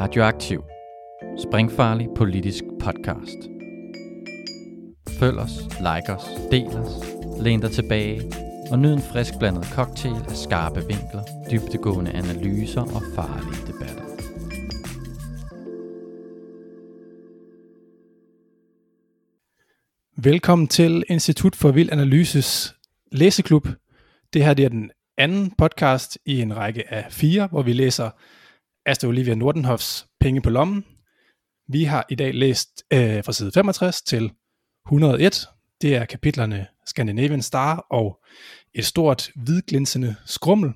Radioaktiv. Springfarlig politisk podcast. Følg os, like os, del os, læn dig tilbage og nyd en frisk blandet cocktail af skarpe vinkler, dybtegående analyser og farlige debatter. Velkommen til Institut for Vild Analyses læseklub. Det her det er den anden podcast i en række af fire, hvor vi læser Asta Olivia Nordenhofs Penge på lommen. Vi har i dag læst øh, fra side 65 til 101. Det er kapitlerne Scandinavian Star og et stort hvidglinsende skrummel.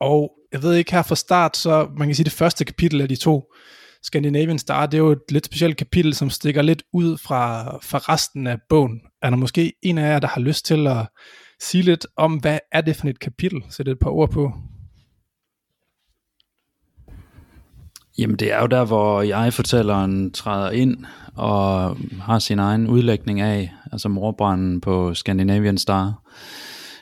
Og jeg ved ikke her fra start, så man kan sige, det første kapitel af de to Scandinavian Star, det er jo et lidt specielt kapitel, som stikker lidt ud fra, fra resten af bogen. Er der måske en af jer, der har lyst til at sige lidt om, hvad er det for et kapitel? Sæt et par ord på. Jamen det er jo der, hvor jeg fortælleren træder ind og har sin egen udlægning af, altså morbranden på Scandinavian Star,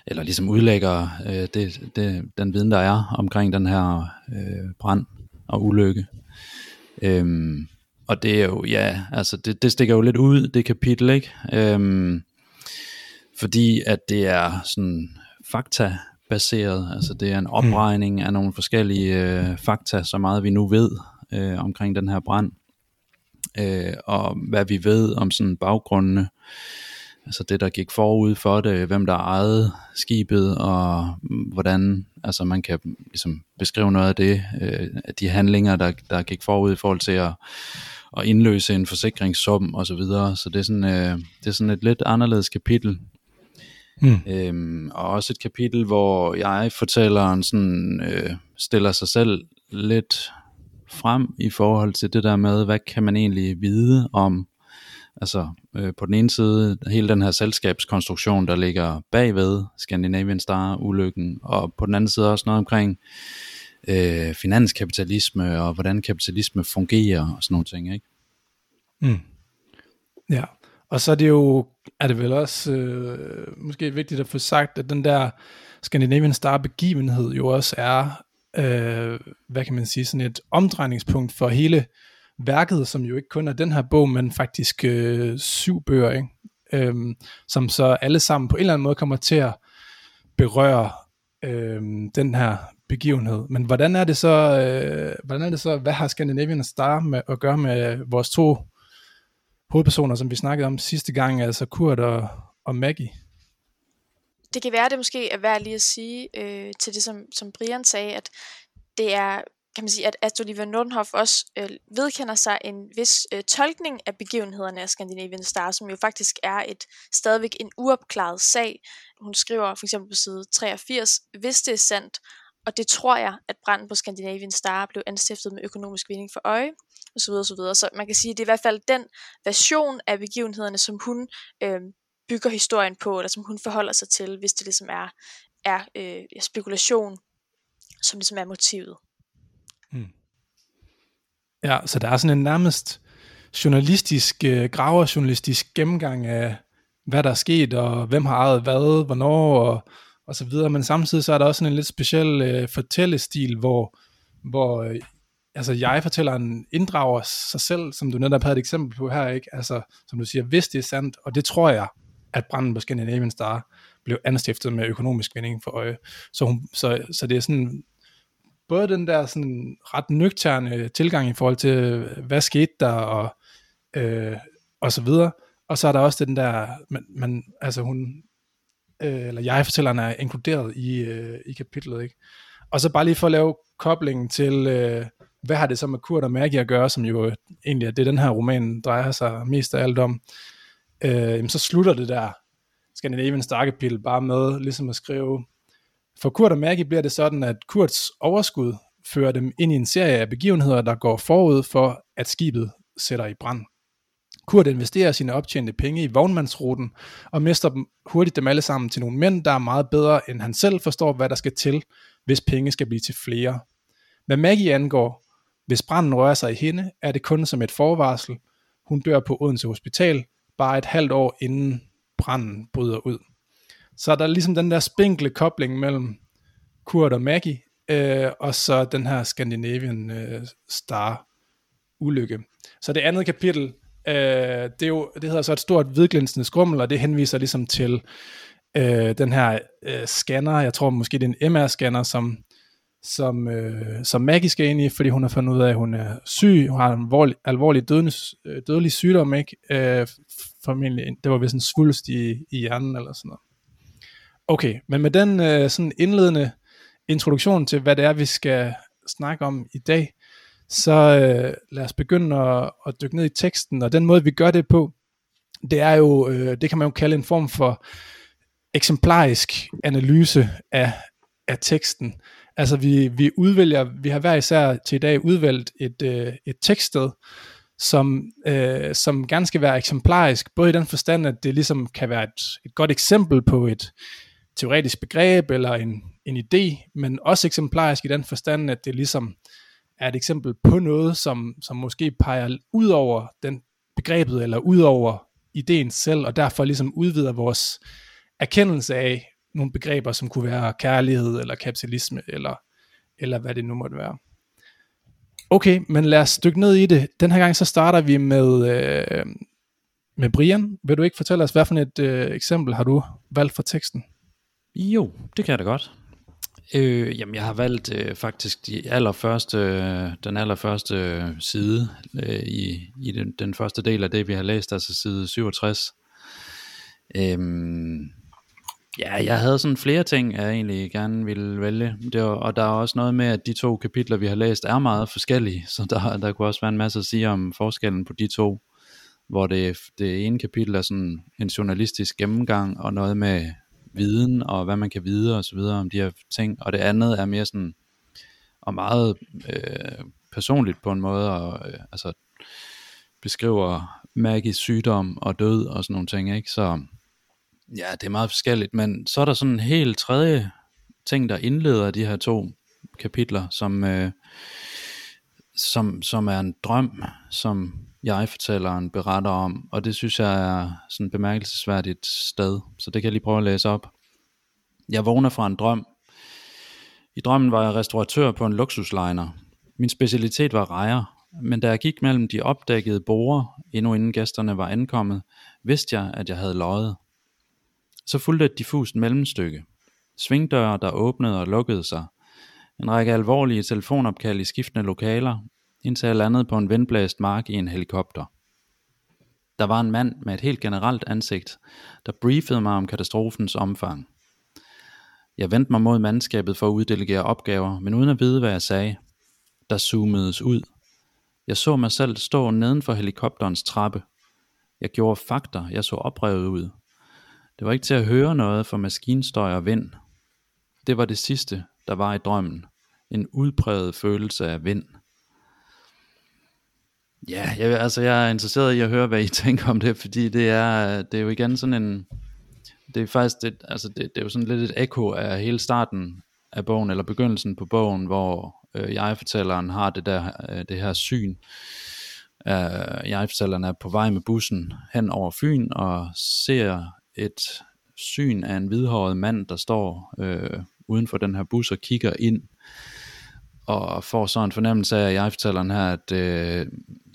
eller ligesom udlægger øh, det, det, den viden, der er omkring den her øh, brand og ulykke. Øhm, og det er jo, ja, altså det, det stikker jo lidt ud, det kapitel, ikke? Øhm, fordi at det er sådan fakta baseret, altså det er en opregning mm. af nogle forskellige øh, fakta, så meget vi nu ved øh, omkring den her brand, øh, og hvad vi ved om sådan baggrundene, altså det der gik forud for det, hvem der ejede skibet, og hvordan altså man kan ligesom beskrive noget af det, øh, de handlinger, der, der gik forud i forhold til at, at indløse en forsikringssum og så videre, så det er sådan, øh, det er sådan et lidt anderledes kapitel, Mm. Øhm, og også et kapitel, hvor jeg fortælleren sådan, øh, stiller sig selv lidt frem i forhold til det der med, hvad kan man egentlig vide om, altså øh, på den ene side, hele den her selskabskonstruktion, der ligger bagved Scandinavian Star-ulykken, og på den anden side også noget omkring øh, finanskapitalisme, og hvordan kapitalisme fungerer, og sådan nogle ting, ikke? Mm. Ja, og så er det jo, er det vel også øh, måske vigtigt at få sagt, at den der Scandinavian Star begivenhed jo også er, øh, hvad kan man sige, sådan et omdrejningspunkt for hele værket, som jo ikke kun er den her bog, men faktisk øh, syv bøger, ikke? Øhm, som så alle sammen på en eller anden måde kommer til at berøre øh, den her begivenhed. Men hvordan er det så, øh, hvordan er det så, hvad har Scandinavian Star med at gøre med vores to hovedpersoner, som vi snakkede om sidste gang, altså Kurt og, og Maggie. Det kan være, det måske er værd lige at sige øh, til det, som, som Brian sagde, at det er, kan man sige, at Astrid Olivia Nordenhoff også øh, vedkender sig en vis øh, tolkning af begivenhederne af Scandinavian Star, som jo faktisk er et stadigvæk en uopklaret sag. Hun skriver for eksempel på side 83, hvis det er sandt, og det tror jeg, at branden på Scandinavian Star blev anstiftet med økonomisk vinding for øje, og så videre, så videre. Så man kan sige, at det er i hvert fald den version af begivenhederne, som hun øh, bygger historien på, eller som hun forholder sig til, hvis det ligesom er, er øh, spekulation, som ligesom er motivet. Hmm. Ja, så der er sådan en nærmest journalistisk, øh, graverjournalistisk gennemgang af, hvad der er sket, og hvem har ejet hvad, hvornår, og, og så videre. Men samtidig så er der også sådan en lidt speciel øh, fortællestil, hvor, hvor øh, altså jeg-fortælleren inddrager sig selv, som du netop havde et eksempel på her, ikke? Altså, som du siger, hvis det er sandt, og det tror jeg, at branden på Scandinavian Star blev anstiftet med økonomisk vinding for øje. Så, hun, så, så det er sådan, både den der sådan ret nøgterne tilgang i forhold til, hvad skete der, og, øh, og så videre, og så er der også den der, man, man altså hun, øh, eller jeg fortælleren er inkluderet i, øh, i kapitlet, ikke? Og så bare lige for at lave koblingen til, øh, hvad har det så med Kurt og Maggie at gøre, som jo øh, egentlig er det, den her roman drejer sig mest af alt om, øh, så slutter det der Scandinavian Star kapitel bare med ligesom at skrive, for Kurt og Maggie bliver det sådan, at Kurts overskud fører dem ind i en serie af begivenheder, der går forud for, at skibet sætter i brand. Kurt investerer sine optjente penge i vognmandsruten og mister dem hurtigt dem alle sammen til nogle mænd, der er meget bedre end han selv forstår, hvad der skal til, hvis penge skal blive til flere. Hvad Maggie angår, hvis branden rører sig i hende, er det kun som et forvarsel. Hun dør på Odense Hospital, bare et halvt år inden branden bryder ud. Så er der ligesom den der spinkle kobling mellem Kurt og Maggie, øh, og så den her Scandinavian øh, Star ulykke. Så det andet kapitel, øh, det, er jo, det hedder så et stort hvidglænsende skrummel, og det henviser ligesom til øh, den her øh, scanner, jeg tror måske det er en MR-scanner, som, som, øh, som Maggie skal ind i, fordi hun har fundet ud af, at hun er syg, hun har en alvorlig, alvorlig dødende, øh, dødelig sygdom, ikke? Øh, formentlig, det var vist en svulst i, i hjernen eller sådan noget. Okay, men med den øh, sådan indledende introduktion til, hvad det er, vi skal snakke om i dag, så øh, lad os begynde at, at dykke ned i teksten, og den måde, vi gør det på, det er jo, øh, det kan man jo kalde en form for eksemplarisk analyse af, af teksten. Altså vi, vi udvælger, vi har hver især til i dag udvalgt et, øh, et tekststed, som, øh, som gerne skal være eksemplarisk, både i den forstand, at det ligesom kan være et, et godt eksempel på et teoretisk begreb eller en, en idé, men også eksemplarisk i den forstand, at det ligesom er et eksempel på noget, som, som måske peger ud over den begrebet, eller ud over ideen selv, og derfor ligesom udvider vores erkendelse af nogle begreber, som kunne være kærlighed, eller kapitalisme, eller, eller hvad det nu måtte være. Okay, men lad os dykke ned i det. Den her gang så starter vi med, øh, med Brian. Vil du ikke fortælle os, hvad for et øh, eksempel har du valgt for teksten? Jo, det kan jeg da godt. Øh, jamen, jeg har valgt øh, faktisk de allerførste, øh, den allerførste øh, side øh, i, i den, den første del af det, vi har læst, altså side 67. Øh, ja, jeg havde sådan flere ting, jeg egentlig gerne ville vælge. Det var, og der er også noget med, at de to kapitler, vi har læst, er meget forskellige, så der, der kunne også være en masse at sige om forskellen på de to hvor det, det ene kapitel er sådan en journalistisk gennemgang, og noget med viden, og hvad man kan vide og så videre om de her ting, og det andet er mere sådan, og meget øh, personligt på en måde, og øh, altså beskriver Maggies sygdom og død og sådan nogle ting, ikke? Så ja, det er meget forskelligt, men så er der sådan en helt tredje ting, der indleder de her to kapitler, som, øh, som, som er en drøm, som jeg fortælleren beretter om, og det synes jeg er sådan et bemærkelsesværdigt sted, så det kan jeg lige prøve at læse op. Jeg vågner fra en drøm. I drømmen var jeg restauratør på en luksuslejner. Min specialitet var rejer, men da jeg gik mellem de opdækkede borer, endnu inden gæsterne var ankommet, vidste jeg, at jeg havde løjet. Så fulgte et diffust mellemstykke. Svingdøre, der åbnede og lukkede sig. En række alvorlige telefonopkald i skiftende lokaler, indtil jeg landede på en vindblæst mark i en helikopter. Der var en mand med et helt generelt ansigt, der briefede mig om katastrofens omfang. Jeg vendte mig mod mandskabet for at uddelegere opgaver, men uden at vide, hvad jeg sagde. Der zoomedes ud. Jeg så mig selv stå neden for helikopterens trappe. Jeg gjorde fakter, jeg så oprevet ud. Det var ikke til at høre noget for maskinstøj og vind. Det var det sidste, der var i drømmen. En udpræget følelse af vind. Ja, jeg, altså jeg er interesseret i at høre, hvad I tænker om det, fordi det er, det er jo igen sådan en, det er faktisk, det, altså det, det er jo sådan lidt et ekko af hele starten af bogen, eller begyndelsen på bogen, hvor øh, jeg-fortælleren har det der, øh, det her syn. Øh, jeg-fortælleren er på vej med bussen hen over Fyn, og ser et syn af en hvidhåret mand, der står øh, uden for den her bus og kigger ind, og får så en fornemmelse af, jeg-fortælleren her, at øh,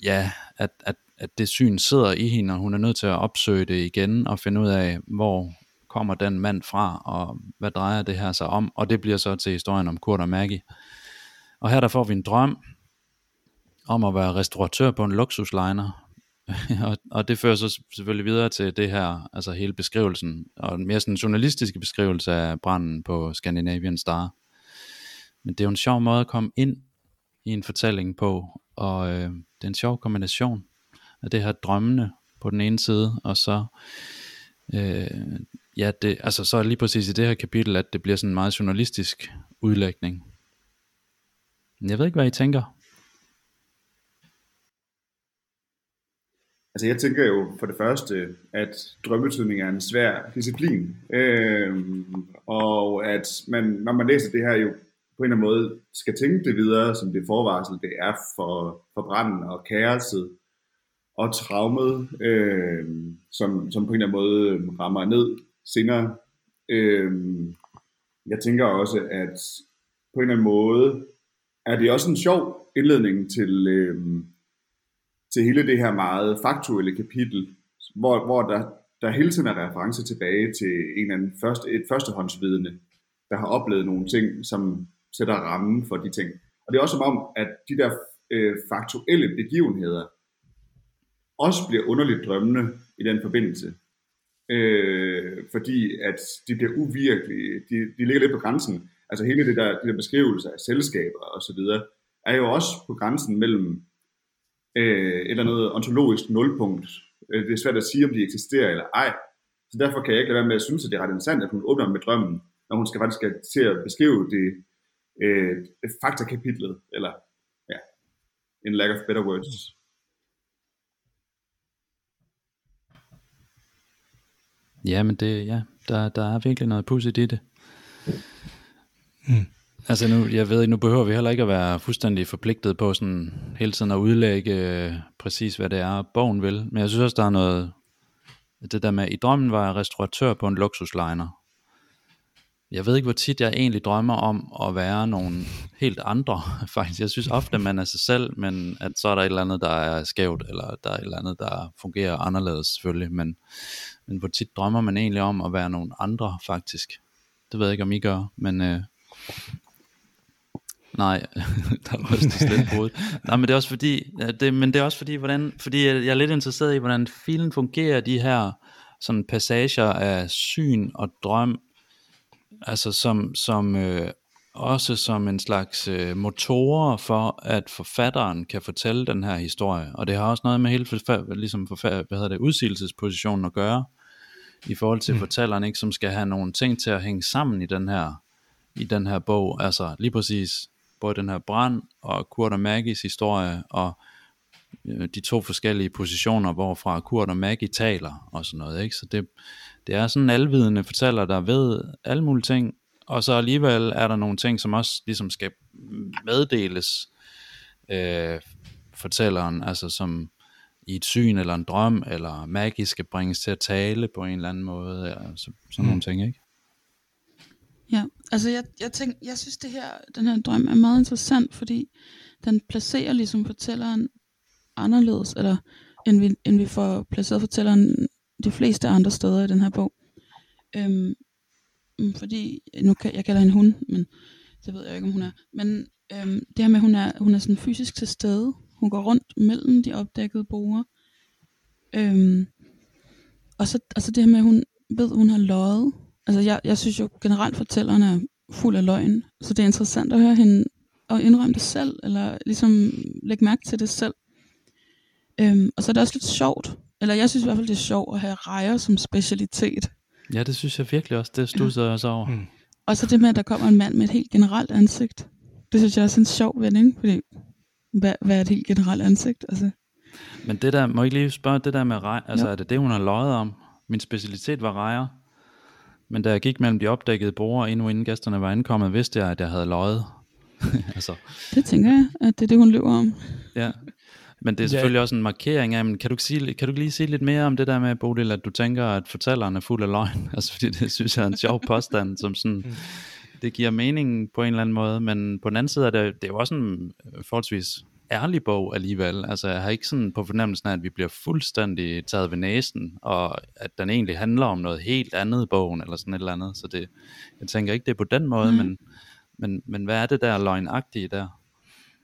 ja, at, at, at det syn sidder i hende, og hun er nødt til at opsøge det igen, og finde ud af, hvor kommer den mand fra, og hvad drejer det her sig om, og det bliver så til historien om Kurt og Maggie. Og her der får vi en drøm om at være restauratør på en luksusliner, og, og det fører så selvfølgelig videre til det her, altså hele beskrivelsen, og en mere sådan journalistiske beskrivelse af branden på Scandinavian Star. Men det er jo en sjov måde at komme ind i en fortælling på, og øh, det er en sjov kombination af det her drømmende på den ene side, og så øh, ja, det, altså så er lige præcis i det her kapitel, at det bliver sådan en meget journalistisk udlægning. Men jeg ved ikke, hvad I tænker. Altså jeg tænker jo for det første, at drømmetydning er en svær disciplin, øh, og at man, når man læser det her jo på en eller anden måde skal tænke det videre, som det forvarsel det er for, for branden og kaoset og traumet, øh, som, som på en eller anden måde øhm, rammer ned senere. Øh, jeg tænker også, at på en eller anden måde, er det også en sjov indledning til, øh, til hele det her meget faktuelle kapitel, hvor, hvor der, der hele tiden er reference tilbage til en eller anden første, et førstehåndsvidende, der har oplevet nogle ting, som sætter rammen for de ting. Og det er også som om, at de der øh, faktuelle begivenheder også bliver underligt drømmende i den forbindelse. Øh, fordi at de bliver uvirkelige, de, de ligger lidt på grænsen. Altså hele det der, de der beskrivelser af selskaber og så videre, er jo også på grænsen mellem øh, et eller andet ontologisk nulpunkt. Øh, det er svært at sige, om de eksisterer eller ej. Så derfor kan jeg ikke lade være med at synes, at det er ret interessant, at hun åbner med drømmen, når hun skal faktisk skal til at beskrive det øh, faktakapitlet, eller ja, in lack of better words. Ja, men det, ja, der, der er virkelig noget pudsigt i det. Mm. Altså nu, jeg ved nu behøver vi heller ikke at være fuldstændig forpligtet på sådan hele tiden at udlægge øh, præcis, hvad det er, bogen vil. Men jeg synes også, der er noget, det der med, i drømmen var jeg restauratør på en luksusliner. Jeg ved ikke, hvor tit jeg egentlig drømmer om at være nogle helt andre, faktisk. Jeg synes ofte, man er sig selv, men at så er der et eller andet, der er skævt, eller der er et eller andet, der fungerer anderledes selvfølgelig. Men, men hvor tit drømmer man egentlig om at være nogle andre, faktisk. Det ved jeg ikke, om I gør, men... Øh, Nej, der er rystet slet på Nej, men det er også fordi, det, men det er også fordi, hvordan, fordi jeg er lidt interesseret i, hvordan filen fungerer, de her sådan passager af syn og drøm, altså som, som øh, også som en slags øh, motorer for, at forfatteren kan fortælle den her historie. Og det har også noget med hele forfa- ligesom forfa- hvad hedder det, udsigelsespositionen at gøre, i forhold til mm. fortælleren, ikke, som skal have nogle ting til at hænge sammen i den her i den her bog. Altså lige præcis både den her brand og Kurt og Maggies historie og øh, de to forskellige positioner, hvorfra Kurt og Maggie taler og sådan noget. Ikke? Så det, det er sådan en alvidende fortæller, der ved alle mulige ting, og så alligevel er der nogle ting, som også ligesom skal meddeles øh, fortælleren, altså som i et syn eller en drøm, eller Maggie skal bringes til at tale på en eller anden måde, eller så, sådan mm. nogle ting, ikke? Ja, altså jeg, jeg, tænk, jeg synes det her, den her drøm er meget interessant, fordi den placerer ligesom fortælleren anderledes, eller end vi, end vi får placeret fortælleren de fleste andre steder i den her bog. Øhm, mm, fordi, nu kan, jeg kalder hende hun, men det ved jeg ikke, om hun er. Men øhm, det her med, at hun er, hun er sådan fysisk til stede. Hun går rundt mellem de opdækkede borer. Øhm, og, så, og så det her med, at hun ved, at hun har løjet. Altså jeg, jeg synes jo generelt, fortælleren er fuld af løgn. Så det er interessant at høre hende og indrømme det selv, eller ligesom lægge mærke til det selv. Øhm, og så er det også lidt sjovt, eller jeg synes i hvert fald, det er sjovt at have rejer som specialitet. Ja, det synes jeg virkelig også. Det stusser jeg så over. Mm. Og så det med, at der kommer en mand med et helt generelt ansigt. Det synes jeg også er en sjov vending, fordi hvad, hvad er et helt generelt ansigt? Altså. Men det der, må jeg lige spørge, det der med rejer, altså jo. er det det, hun har løjet om? Min specialitet var rejer. Men da jeg gik mellem de opdækkede borer, endnu inden gæsterne var ankommet, vidste jeg, at jeg havde løjet. altså. Det tænker jeg, at det er det, hun løber om. Ja, men det er selvfølgelig ja. også en markering af, men kan du, sige, kan du lige sige lidt mere om det der med, Bodil, at du tænker, at fortælleren er fuld af løgn? Altså, fordi det synes jeg er en sjov påstand, som sådan, mm. det giver mening på en eller anden måde, men på den anden side er det, det er jo også en forholdsvis ærlig bog alligevel. Altså, jeg har ikke sådan på fornemmelsen af, at vi bliver fuldstændig taget ved næsen, og at den egentlig handler om noget helt andet bogen, eller sådan et eller andet. Så det, jeg tænker ikke, det er på den måde, mm. men, men, men hvad er det der løgnagtige der?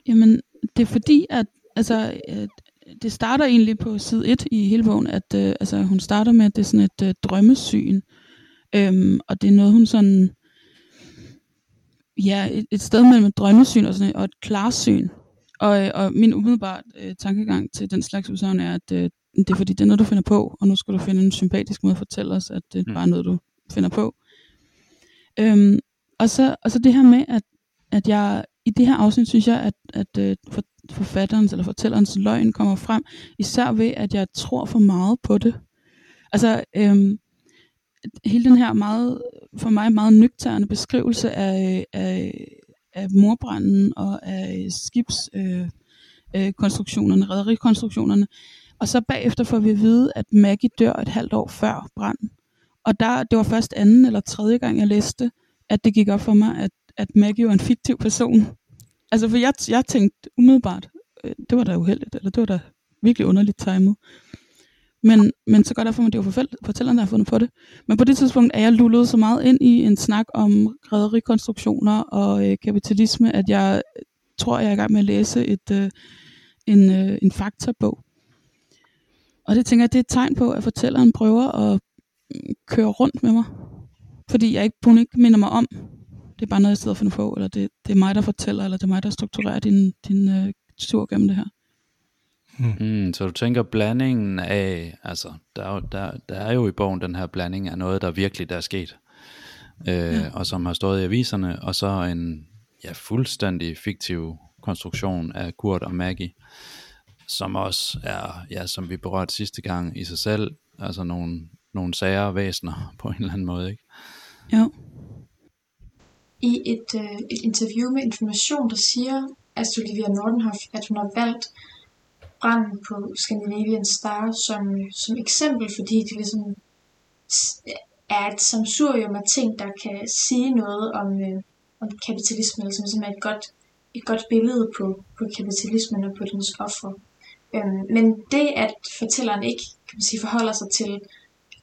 Jamen, det er fordi, at altså, øh, det starter egentlig på side 1 i hele bogen, at øh, altså, hun starter med, at det er sådan et øh, drømmesyn. Øhm, og det er noget, hun sådan, ja, et, et sted mellem et drømmesyn og, sådan, og et klarsyn. Og, øh, og min umiddelbare øh, tankegang til den slags udsagn er, at øh, det er fordi, det er noget, du finder på, og nu skal du finde en sympatisk måde at fortælle os, at det er mm. bare noget, du finder på. Øhm, og, så, og så det her med, at, at jeg i det her afsnit synes jeg, at, at øh, forfatterens eller fortællerens løgn kommer frem, især ved, at jeg tror for meget på det. Altså, øhm, hele den her meget, for mig meget nøgterne beskrivelse af, af, af morbranden og af skibskonstruktionerne, øh, øh, konstruktionerne, rædderikonstruktionerne, og så bagefter får vi at vide, at Maggie dør et halvt år før branden. Og der, det var først anden eller tredje gang, jeg læste, at det gik op for mig, at at Maggie var en fiktiv person. Altså, for jeg, jeg tænkte umiddelbart, øh, det var da uheldigt, eller det var da virkelig underligt timet. Men, men så godt derfor, mig, at det var fortælleren, der har fundet på det. Men på det tidspunkt er jeg lullet så meget ind i en snak om rædderikonstruktioner og øh, kapitalisme, at jeg øh, tror, jeg er i gang med at læse et, øh, en, øh, en faktabog. Og det tænker jeg, det er et tegn på, at fortælleren prøver at mm, køre rundt med mig. Fordi jeg ikke, hun ikke minder mig om, det er bare noget, jeg sidder og finder på, eller det, det er mig, der fortæller, eller det er mig, der strukturerer din, din øh, tur gennem det her. Hmm. Mm, så du tænker blandingen af, altså der, der, der er jo i bogen den her blanding af noget, der virkelig der er sket, øh, ja. og som har stået i aviserne, og så en ja, fuldstændig fiktiv konstruktion af Kurt og Maggie, som også er, ja, som vi berørte sidste gang i sig selv, altså nogle, nogle sager og væsener på en eller anden måde, ikke? Jo. I et, øh, et interview med Information, der siger at Olivia Nordenhoff, at hun har valgt branden på Scandinavian Star som, som eksempel, fordi det ligesom er et samsurium af ting, der kan sige noget om, øh, om kapitalismen, eller som ligesom er et godt, et godt billede på, på kapitalismen og på dens offer. Øhm, men det, at fortælleren ikke kan man sige, forholder sig til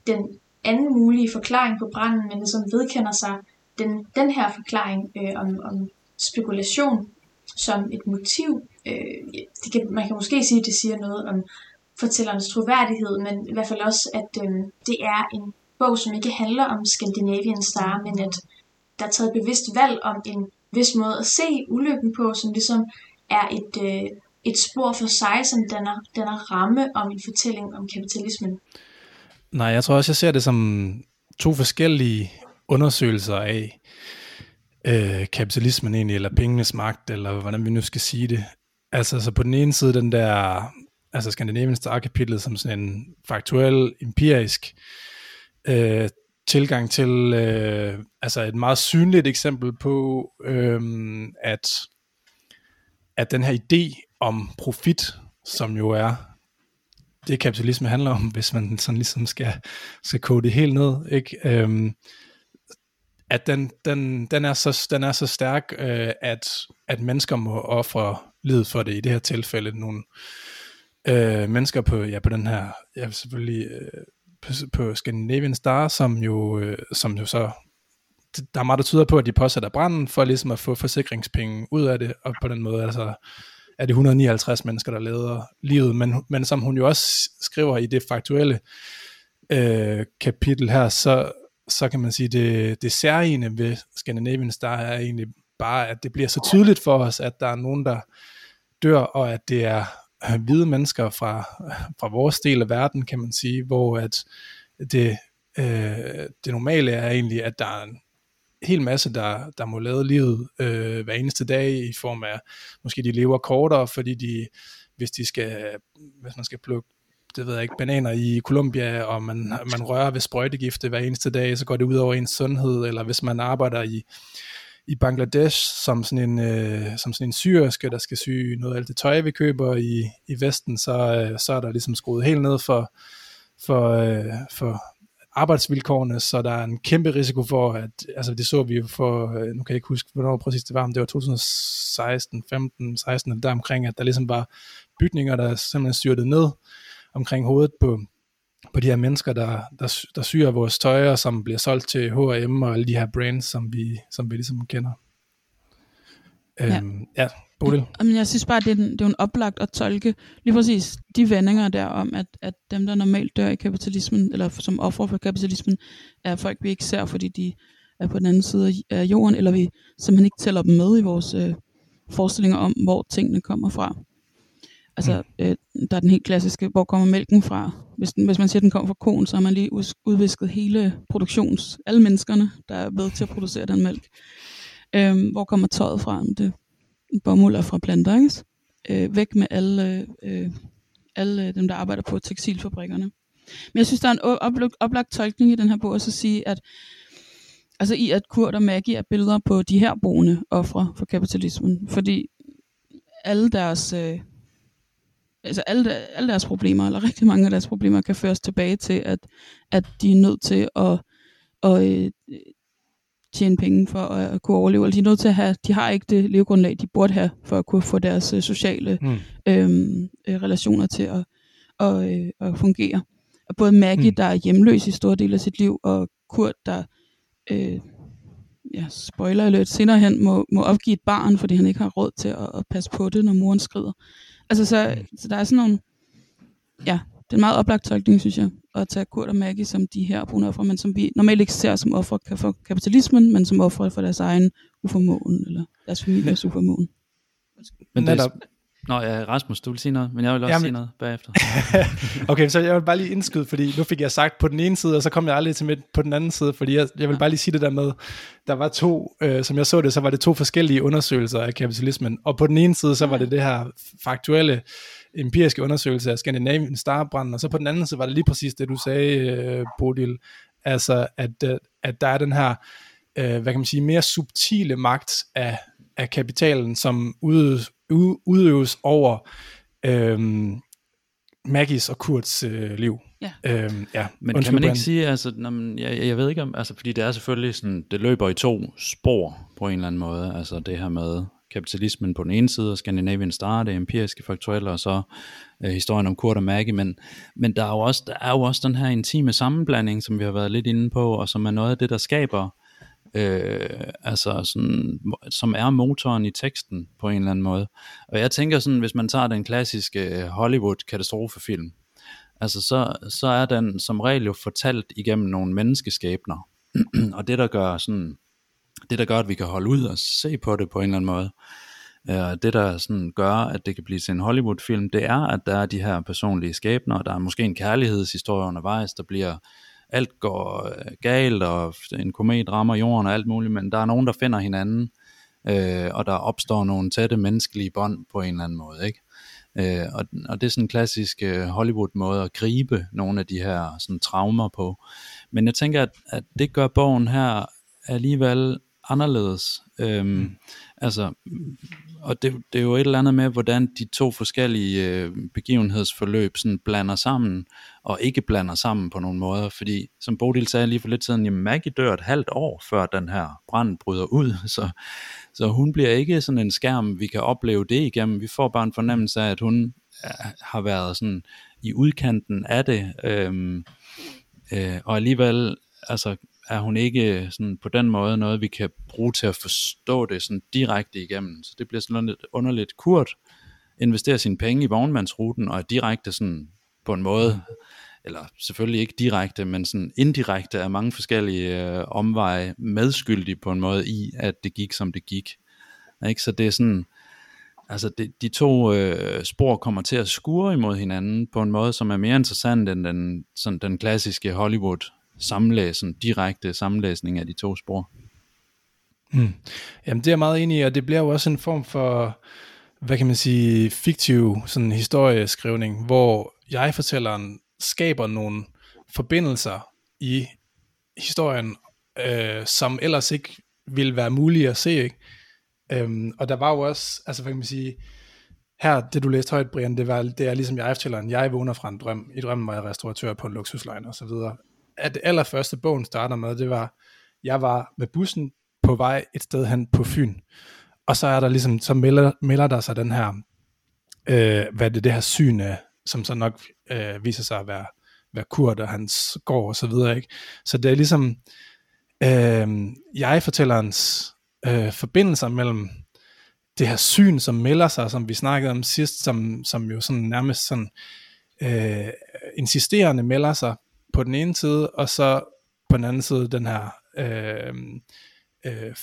den anden mulige forklaring på branden, men ligesom vedkender sig den, den her forklaring øh, om, om spekulation som et motiv, øh, det kan, man kan måske sige, at det siger noget om fortællerens troværdighed, men i hvert fald også, at øh, det er en bog, som ikke handler om Scandinavian Star, men at der er taget bevidst valg om en vis måde at se ulykken på, som ligesom er et, øh, et spor for sig, som danner, danner ramme om en fortælling om kapitalismen. Nej, jeg tror også, jeg ser det som to forskellige undersøgelser af, øh, kapitalismen egentlig, eller pengenes magt, eller hvordan vi nu skal sige det. Altså så på den ene side den der, altså Skandinaviens Star-kapitlet som sådan en faktuel, empirisk øh, tilgang til, øh, altså et meget synligt eksempel på, øh, at, at den her idé om profit, som jo er det kapitalisme handler om, hvis man sådan ligesom skal, skal kode det helt ned, ikke? Øhm, at den, den, den, er, så, den er så stærk, øh, at, at mennesker må ofre livet for det, i det her tilfælde nogle øh, mennesker på, ja, på den her, ja, selvfølgelig øh, på, på Scandinavian Star, som jo, øh, som jo så, der er meget, der tyder på, at de påsætter branden, for ligesom at få forsikringspenge ud af det, og på den måde, altså, er det 159 mennesker, der leder livet, men, men som hun jo også skriver i det faktuelle øh, kapitel her, så, så kan man sige, det, det særlige ved Scandinavian Star er egentlig bare, at det bliver så tydeligt for os, at der er nogen, der dør, og at det er øh, hvide mennesker fra, fra vores del af verden, kan man sige, hvor at det, øh, det normale er egentlig, at der er en hel masse, der, der må lade livet øh, hver eneste dag i form af, måske de lever kortere, fordi de, hvis de skal, hvis man skal plukke det ved jeg ikke, bananer i Colombia, og man, man rører ved sprøjtegifte hver eneste dag, så går det ud over ens sundhed, eller hvis man arbejder i, i Bangladesh som sådan en, øh, som sådan en syrske, der skal sy noget af alt det tøj, vi køber i, i Vesten, så, øh, så er der ligesom skruet helt ned for, for, øh, for arbejdsvilkårene, så der er en kæmpe risiko for, at, altså det så vi for, øh, nu kan jeg ikke huske, hvornår præcis det var, men det var 2016, 15, 16, eller der omkring, at der ligesom var bygninger, der simpelthen styrtede ned, omkring hovedet på, på de her mennesker, der, der, der syr vores tøj, og som bliver solgt til H&M og alle de her brands, som vi, som vi ligesom kender. Ja. Øhm, ja, Bodil? Men jeg synes bare, det er, en, det er en oplagt at tolke lige præcis de vendinger der om, at, at dem, der normalt dør i kapitalismen, eller som offer for kapitalismen, er folk, vi ikke ser, fordi de er på den anden side af jorden, eller vi simpelthen ikke tæller dem med i vores øh, forestillinger om, hvor tingene kommer fra. Altså, mm. øh, der er den helt klassiske, hvor kommer mælken fra? Hvis, den, hvis man siger, at den kommer fra konen, så har man lige udvisket hele produktions, alle menneskerne, der er ved til at producere den mælk. Øh, hvor kommer tøjet fra? Det bomuld er fra planter, ikke? Øh, væk med alle, øh, alle dem, der arbejder på tekstilfabrikkerne. Men jeg synes, der er en oplagt, oplagt tolkning i den her bog, at sige, at altså i at Kurt og Maggie er billeder på de her boende ofre for kapitalismen, fordi alle deres øh, altså alle, alle deres problemer, eller rigtig mange af deres problemer, kan føres tilbage til, at, at de er nødt til at, at øh, tjene penge for at, at kunne overleve. Eller de er nødt til at have, de har ikke det levegrundlag, de burde have, for at kunne få deres øh, sociale Mm. øhm, øh, relationer til at, og, øh, at fungere. Og både Maggie, Mm. der er hjemløs i store dele af sit liv, og Kurt, der øh, ja, spoiler alert, senere hen må, må opgive et barn, fordi han ikke har råd til at, at passe på det, når moren skrider. Altså, så, så der er sådan nogle, ja, det er en meget oplagt tolkning, synes jeg, at tage Kurt og Maggie som de her brune ofre, men som vi normalt ikke ser som ofre for kapitalismen, men som ofre for deres egen uformåen, eller deres families uformåen. Men det, Netop. Nå ja, Rasmus, du vil sige noget, men jeg vil også Jamen- sige noget bagefter. Okay, så jeg vil bare lige indskyde, fordi nu fik jeg sagt på den ene side, og så kom jeg aldrig til midt på den anden side, fordi jeg, jeg vil bare lige sige det der med, der var to, øh, som jeg så det, så var det to forskellige undersøgelser af kapitalismen, og på den ene side, så var det det her faktuelle, empiriske undersøgelse af Scandinavian Starbranden, og så på den anden side var det lige præcis det, du sagde, øh, Bodil, altså at, øh, at der er den her, øh, hvad kan man sige, mere subtile magt af, af kapitalen, som udøves, ud- udøves over øhm, Maggies og Kurts øh, liv. Ja. Øhm, ja. Men Undskyld, kan man ikke sige, altså, når man, jeg, jeg ved ikke om, altså, fordi det er selvfølgelig sådan, det løber i to spor på en eller anden måde, altså det her med kapitalismen på den ene side, og Scandinavian Star, det empiriske faktuelle, og så øh, historien om Kurt og Maggie, men, men der, er jo også, der er jo også den her intime sammenblanding, som vi har været lidt inde på, og som er noget af det, der skaber, øh, altså sådan, som er motoren i teksten på en eller anden måde. Og jeg tænker sådan, hvis man tager den klassiske øh, Hollywood-katastrofefilm, altså så, så er den som regel jo fortalt igennem nogle menneskeskæbner. og det der gør sådan, det der gør, at vi kan holde ud og se på det på en eller anden måde, øh, det der sådan gør, at det kan blive til en Hollywood-film, det er, at der er de her personlige skæbner, der er måske en kærlighedshistorie undervejs, der bliver, alt går øh, galt, og en komet rammer jorden og alt muligt, men der er nogen, der finder hinanden, øh, og der opstår nogle tætte menneskelige bånd på en eller anden måde, ikke? Øh, og, og det er sådan en klassisk øh, Hollywood-måde at gribe nogle af de her sådan, traumer på. Men jeg tænker, at, at det gør bogen her alligevel anderledes. Øhm, mm. Altså, og det, det er jo et eller andet med, hvordan de to forskellige øh, begivenhedsforløb sådan blander sammen, og ikke blander sammen på nogle måder, fordi som Bodil sagde lige for lidt siden, jamen Maggie dør et halvt år, før den her brand bryder ud, så, så hun bliver ikke sådan en skærm, vi kan opleve det igennem, vi får bare en fornemmelse af, at hun øh, har været sådan i udkanten af det, øhm, øh, og alligevel altså, er hun ikke øh, sådan på den måde noget, vi kan bruge til at forstå det sådan direkte igennem. Så det bliver sådan lidt underligt. Kurt investerer sine penge i vognmandsruten og er direkte sådan på en måde, eller selvfølgelig ikke direkte, men sådan indirekte af mange forskellige øh, omveje medskyldig på en måde i, at det gik som det gik. Ikke? Så det er sådan, altså de, de to øh, spor kommer til at skure imod hinanden på en måde, som er mere interessant end den, sådan den klassiske Hollywood sammenlæsen, direkte sammenlæsning af de to spor. Mm. Jamen det er jeg meget enig i, og det bliver jo også en form for, hvad kan man sige, fiktiv sådan historieskrivning, hvor jeg-fortælleren skaber nogle forbindelser i historien, øh, som ellers ikke ville være mulige at se, ikke? Øhm, og der var jo også, altså hvad kan man sige, her, det du læste højt, Brian, det, var, det er ligesom jeg-fortælleren, jeg vågner fra en drøm, i drømmen var jeg restauratør på en luksuslejr og så videre. At det allerførste bogen starter med, det var, jeg var med bussen på vej et sted hen på Fyn, og så er der ligesom, så melder, melder der sig den her, øh, hvad det, det her syn af, som så nok øh, viser sig at være, være Kurt og hans gård og så videre, ikke? Så det er ligesom, øh, jeg-fortællerens øh, forbindelser mellem det her syn, som melder sig, som vi snakkede om sidst, som, som jo sådan nærmest sådan øh, insisterende melder sig på den ene side, og så på den anden side den her øh, øh,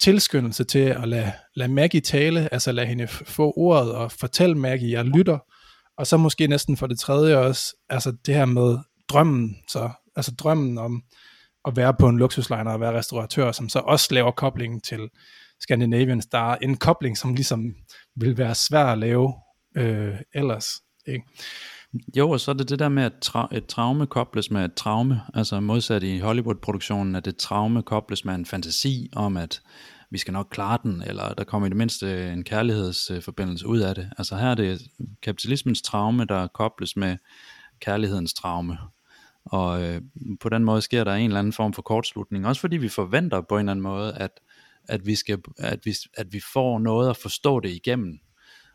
tilskyndelse til at lade, lade Maggie tale, altså lade hende få ordet og fortælle Maggie, jeg lytter, og så måske næsten for det tredje også, altså det her med drømmen, så, altså drømmen om at være på en luksuslejr og være restauratør, som så også laver koblingen til Scandinavian Star, en kobling, som ligesom vil være svær at lave øh, ellers. Ikke? Jo, og så er det det der med, at tra- et traume kobles med et traume, altså modsat i Hollywood-produktionen, at et traume kobles med en fantasi om, at vi skal nok klare den, eller der kommer i det mindste en kærlighedsforbindelse ud af det. Altså her er det kapitalismens traume, der kobles med kærlighedens traume. Og øh, på den måde sker der en eller anden form for kortslutning. Også fordi vi forventer på en eller anden måde, at, at, vi, skal, at, vi, at vi får noget at forstå det igennem.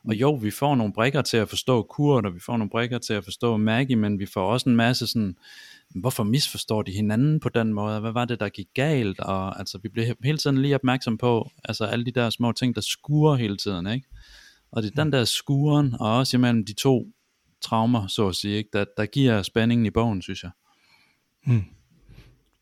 Og jo, vi får nogle brikker til at forstå Kurt, og vi får nogle brikker til at forstå Maggie, men vi får også en masse sådan, hvorfor misforstår de hinanden på den måde? Hvad var det, der gik galt? Og altså, vi bliver hele tiden lige opmærksom på, altså alle de der små ting, der skurer hele tiden, ikke? Og det er den der skuren, og også imellem de to traumer, så at sige, ikke? Der, der giver spændingen i bogen, synes jeg. Mm.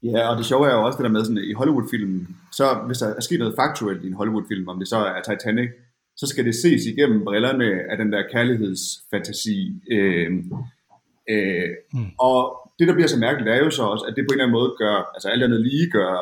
Ja, og det sjove er jo også det der med sådan, i Hollywood-filmen, så hvis der er sket noget faktuelt i en Hollywood-film, om det så er Titanic, så skal det ses igennem brillerne af den der kærlighedsfantasi. Øh, øh, mm. Og det, der bliver så mærkeligt, er jo så også, at det på en eller anden måde gør, altså alt andet lige gør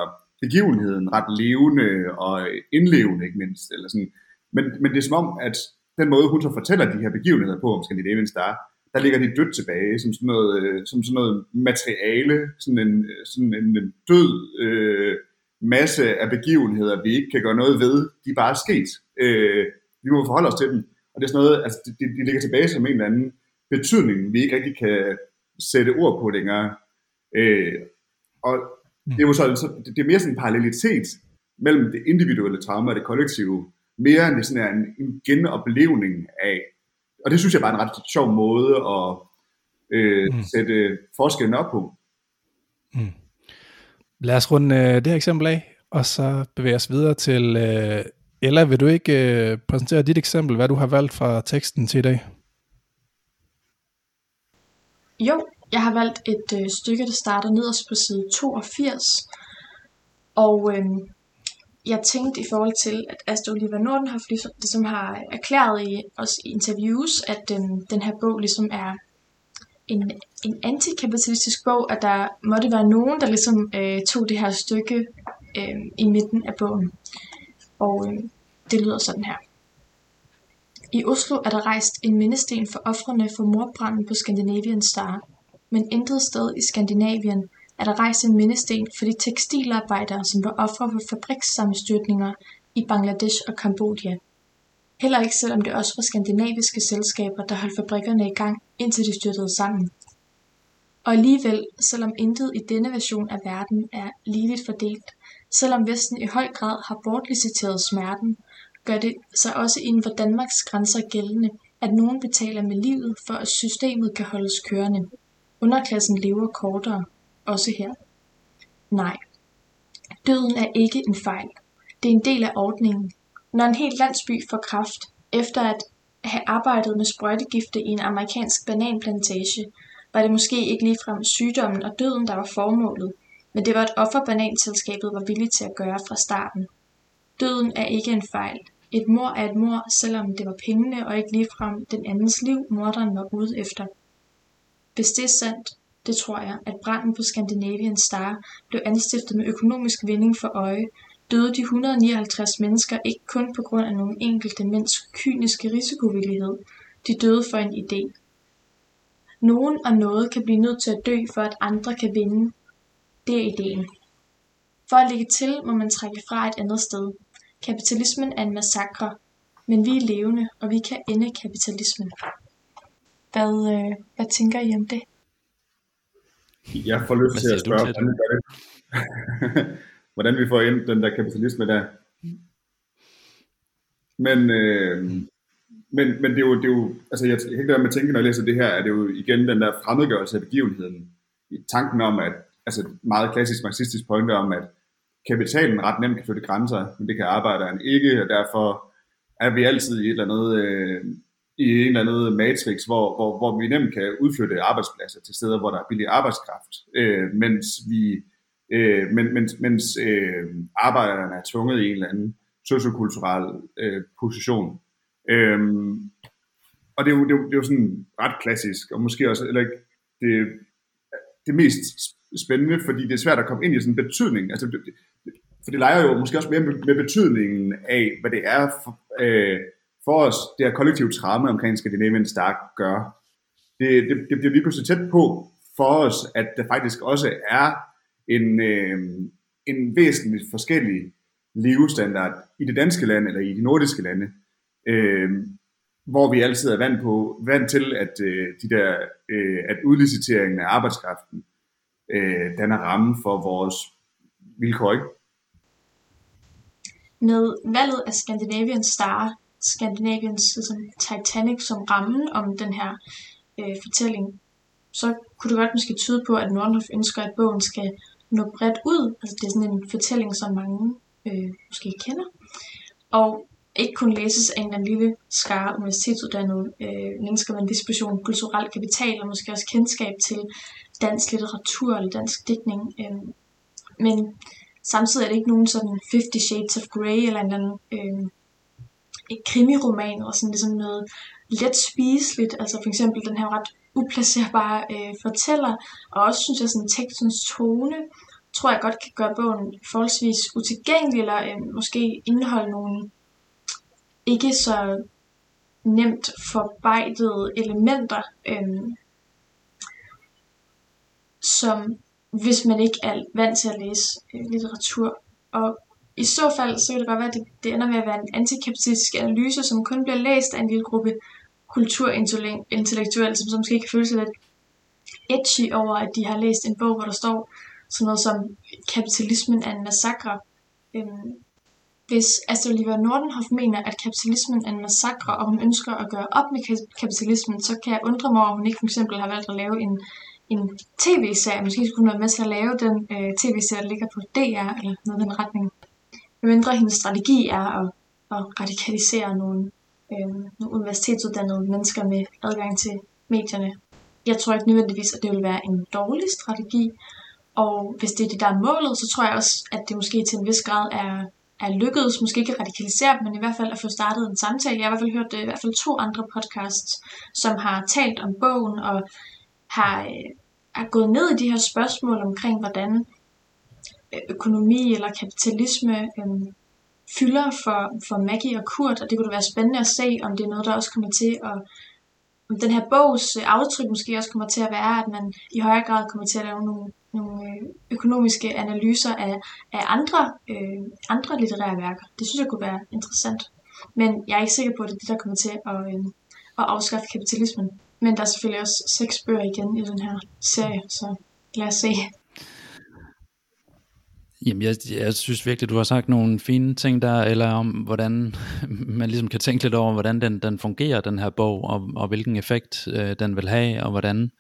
begivenheden ret levende og indlevende, ikke mindst. Eller sådan. Men, men det er som om, at den måde, hun så fortæller de her begivenheder på om Scandinavian Star, der ligger de dødt tilbage, som sådan noget, som sådan noget materiale, sådan en, sådan en, en død øh, masse af begivenheder, vi ikke kan gøre noget ved, de er bare sket. Øh, vi må forholde os til dem. Og det er sådan noget, altså de, de ligger tilbage som en eller anden betydning, vi ikke rigtig kan sætte ord på længere. Øh, og det er jo så, så det er mere sådan en parallelitet mellem det individuelle trauma og det kollektive, mere end det sådan er en, en genoplevning af. Og det synes jeg bare er en ret sjov måde at øh, mm. sætte forskellen op på. Mm. Lad os runde øh, det her eksempel af, og så bevæge os videre til øh, Ella. Vil du ikke øh, præsentere dit eksempel, hvad du har valgt fra teksten til i dag? Jo, jeg har valgt et øh, stykke, der starter nederst på side 82. Og øh, jeg tænkte i forhold til, at Asta Oliver Nordenhoff ligesom, ligesom har erklæret i, os i interviews, at øh, den her bog ligesom er en, en antikapitalistisk bog, at der måtte være nogen, der ligesom øh, tog det her stykke øh, i midten af bogen. Og øh, det lyder sådan her. I Oslo er der rejst en mindesten for ofrene for mordbranden på Scandinavian Star, men intet sted i Skandinavien er der rejst en mindesten for de tekstilarbejdere, som var ofre for fabrikssammenstyrtninger i Bangladesh og Kambodja. Heller ikke selvom det også var skandinaviske selskaber, der holdt fabrikkerne i gang, indtil de styrtede sammen. Og alligevel, selvom intet i denne version af verden er ligeligt fordelt, selvom Vesten i høj grad har bortliciteret smerten, gør det sig også inden for Danmarks grænser gældende, at nogen betaler med livet for at systemet kan holdes kørende. Underklassen lever kortere, også her. Nej, døden er ikke en fejl. Det er en del af ordningen. Når en hel landsby får kraft, efter at have arbejdet med sprøjtegifte i en amerikansk bananplantage, var det måske ikke ligefrem sygdommen og døden, der var formålet, men det var et offer bananselskabet var villig til at gøre fra starten. Døden er ikke en fejl. Et mor er et mor, selvom det var pengene og ikke ligefrem den andens liv, morderen var ude efter. Hvis det er sandt, det tror jeg, at branden på Scandinavian Star blev anstiftet med økonomisk vinding for øje, døde de 159 mennesker ikke kun på grund af nogle enkelte mænds kyniske risikovillighed, de døde for en idé. Nogen og noget kan blive nødt til at dø, for at andre kan vinde. Det er ideen. For at ligge til, må man trække fra et andet sted. Kapitalismen er en massakre, men vi er levende, og vi kan ende kapitalismen. Hvad, øh, hvad tænker I om det? Jeg får lyst til at spørge, hvordan vi gør det. hvordan vi får ind den der kapitalisme der. Men, øh, men, men det er jo, det er jo altså jeg helt der med at tænke, når jeg læser det her, er det jo igen den der fremmedgørelse af begivenheden. I tanken om, at, altså meget klassisk marxistisk pointe om, at kapitalen ret nemt kan flytte grænser, men det kan arbejderen ikke, og derfor er vi altid i et eller andet, øh, i en eller anden matrix, hvor, hvor, hvor vi nemt kan udflytte arbejdspladser til steder, hvor der er billig arbejdskraft, øh, mens vi øh, men, mens, mens øh, arbejderne er tvunget i en eller anden sociokulturel øh, position. Øh, og det er, jo, det, er jo, det er jo sådan ret klassisk, og måske også eller ikke det, det mest spændende, fordi det er svært at komme ind i sådan en betydning. Altså, det, for det leger jo måske også mere med, med betydningen af, hvad det er for, øh, for os, det her kollektive trauma omkring Scandinavian Stark gør. Det, det, det bliver lige pludselig tæt på for os, at der faktisk også er en, øh, en væsentligt forskellig levestandard i det danske land eller i de nordiske lande, øh, hvor vi altid er vant, på, vant til, at øh, de der, øh, at udliciteringen af arbejdskraften øh, danner rammen for vores vilkår, ikke? Med valget af Scandinavian Star, Scandinavians sådan, Titanic som rammen om den her øh, fortælling, så kunne det godt måske tyde på, at Nordhoff ønsker, at bogen skal nå bredt ud. Altså det er sådan en fortælling, som mange øh, måske kender. Og ikke kun læses af en eller anden lille skare universitetsuddannede øh, mennesker med en disposition kulturel kapital, og måske også kendskab til dansk litteratur eller dansk digtning. Øh, men samtidig er det ikke nogen sådan 50 Shades of Grey eller en eller anden øh, et krimiroman, eller sådan ligesom noget let spiseligt. Altså for eksempel den her ret uplacerbare øh, fortæller, og også synes jeg sådan tekstens tone, tror jeg godt kan gøre bogen forholdsvis utilgængelig, eller øh, måske indeholde nogle ikke så nemt forbejdede elementer, øh, som hvis man ikke er vant til at læse øh, litteratur. Og i så fald, så kan det godt være, at det, det ender med at være en antikapitalistisk analyse, som kun bliver læst af en lille gruppe kulturintellektuelle, som, som måske kan føle sig lidt edgy over, at de har læst en bog, hvor der står sådan noget som kapitalismen er en massakre. Øhm, hvis Astrid Olivia Nordenhoff mener, at kapitalismen er en massakre, og hun ønsker at gøre op med kapitalismen, så kan jeg undre mig over, at hun ikke for eksempel har valgt at lave en, en tv-serie. Måske skulle hun være med til at lave den øh, tv-serie, der ligger på DR, eller noget i den retning. Medmindre hendes strategi er at, at radikalisere nogle, øh, nogle universitetsuddannede mennesker med adgang til medierne. Jeg tror ikke nødvendigvis, at det vil være en dårlig strategi, og hvis det er det, der er målet, så tror jeg også, at det måske til en vis grad er er lykkedes, måske ikke at radikalisere dem, men i hvert fald at få startet en samtale. Jeg har i hvert fald hørt det, i hvert fald to andre podcasts, som har talt om bogen og har øh, har gået ned i de her spørgsmål omkring, hvordan øh, økonomi eller kapitalisme øh, fylder for, for Maggie og Kurt, og det kunne være spændende at se, om det er noget, der også kommer til at om den her bogs øh, aftryk måske også kommer til at være, at man i højere grad kommer til at lave nogle nogle øh, økonomiske analyser af, af andre, øh, andre litterære værker. Det synes jeg kunne være interessant. Men jeg er ikke sikker på, at det er det, der kommer til at, øh, at afskaffe kapitalismen. Men der er selvfølgelig også seks bøger igen i den her serie, så lad os se. Jamen, jeg, jeg synes virkelig, du har sagt nogle fine ting der, eller om hvordan man ligesom kan tænke lidt over, hvordan den, den fungerer, den her bog, og, og hvilken effekt øh, den vil have, og hvordan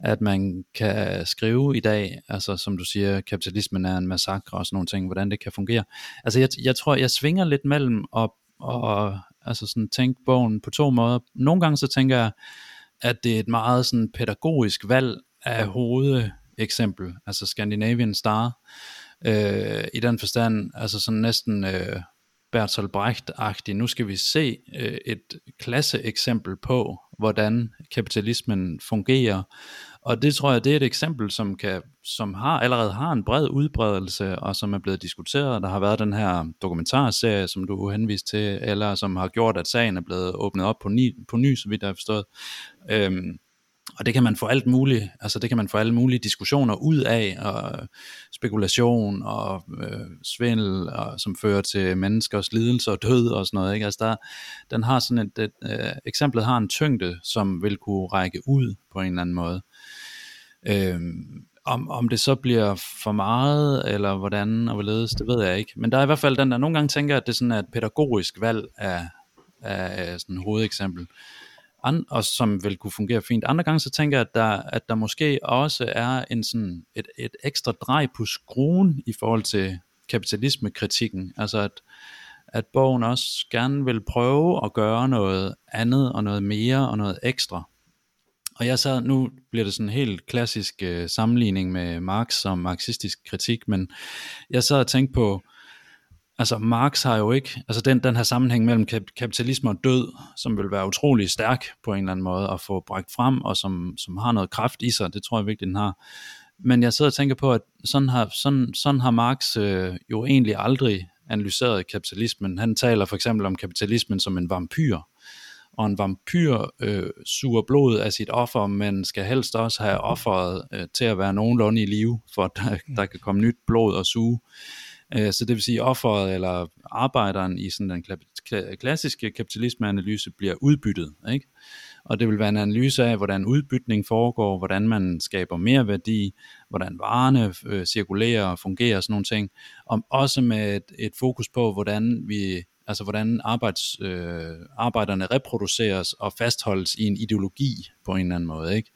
at man kan skrive i dag, altså som du siger, kapitalismen er en massakre og sådan nogle ting, hvordan det kan fungere. Altså jeg, jeg tror, jeg svinger lidt mellem at og, altså sådan tænke bogen på to måder. Nogle gange så tænker jeg, at det er et meget sådan pædagogisk valg af hovedeksempel, altså Scandinavian Star, øh, i den forstand, altså sådan næsten øh, Bertolt Brecht-agtig. Nu skal vi se øh, et klasseeksempel på, hvordan kapitalismen fungerer. Og det tror jeg, det er et eksempel, som, kan, som har allerede har en bred udbredelse, og som er blevet diskuteret. Der har været den her dokumentarserie, som du henviste til, eller som har gjort, at sagen er blevet åbnet op på ny, på ny så vidt jeg har forstået. Øhm, og det kan man få alt muligt, altså det kan man få alle mulige diskussioner ud af, og spekulation og øh, svindel, og, som fører til menneskers lidelse og død og sådan noget. Ikke? Altså der, den har sådan et, et øh, eksemplet har en tyngde, som vil kunne række ud på en eller anden måde. Øh, om, om det så bliver for meget, eller hvordan og hvorledes, det ved jeg ikke. Men der er i hvert fald den der, nogle gange tænker at det sådan er et pædagogisk valg af, af sådan hovedeksempel and, og som vil kunne fungere fint. Andre gange så tænker jeg, at der, at der måske også er en sådan et, et ekstra drej på skruen i forhold til kapitalismekritikken. Altså at, at bogen også gerne vil prøve at gøre noget andet og noget mere og noget ekstra. Og jeg sad, nu bliver det sådan en helt klassisk øh, sammenligning med Marx og marxistisk kritik, men jeg sad og tænkte på, altså Marx har jo ikke, altså den, den her sammenhæng mellem kapitalisme og død, som vil være utrolig stærk på en eller anden måde at få bragt frem, og som, som har noget kraft i sig, det tror jeg virkelig den har. Men jeg sidder og tænker på, at sådan har, sådan, sådan har Marx øh, jo egentlig aldrig analyseret kapitalismen. Han taler for eksempel om kapitalismen som en vampyr, og en vampyr øh, suger blod af sit offer, men skal helst også have offeret øh, til at være nogenlunde i live, for at der, der kan komme nyt blod og suge. Øh, så det vil sige, offeret eller arbejderen i sådan den klassiske kapitalismeanalyse bliver udbyttet. Ikke? og det vil være en analyse af, hvordan udbytning foregår, hvordan man skaber mere værdi, hvordan varerne øh, cirkulerer og fungerer og sådan nogle ting, og også med et, et fokus på, hvordan vi altså hvordan arbejds, øh, arbejderne reproduceres og fastholdes i en ideologi på en eller anden måde, ikke?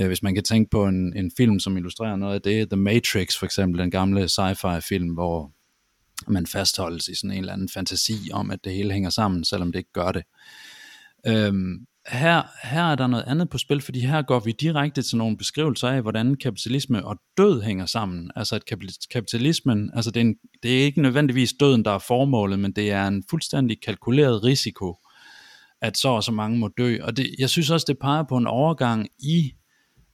Øh, hvis man kan tænke på en, en film, som illustrerer noget af det, The Matrix for eksempel, den gamle sci-fi film, hvor man fastholdes i sådan en eller anden fantasi om, at det hele hænger sammen, selvom det ikke gør det. Øhm, her, her er der noget andet på spil, fordi her går vi direkte til nogle beskrivelser af, hvordan kapitalisme og død hænger sammen. Altså at kapitalismen, altså det er, en, det er ikke nødvendigvis døden, der er formålet, men det er en fuldstændig kalkuleret risiko, at så og så mange må dø. Og det, jeg synes også, det peger på en overgang i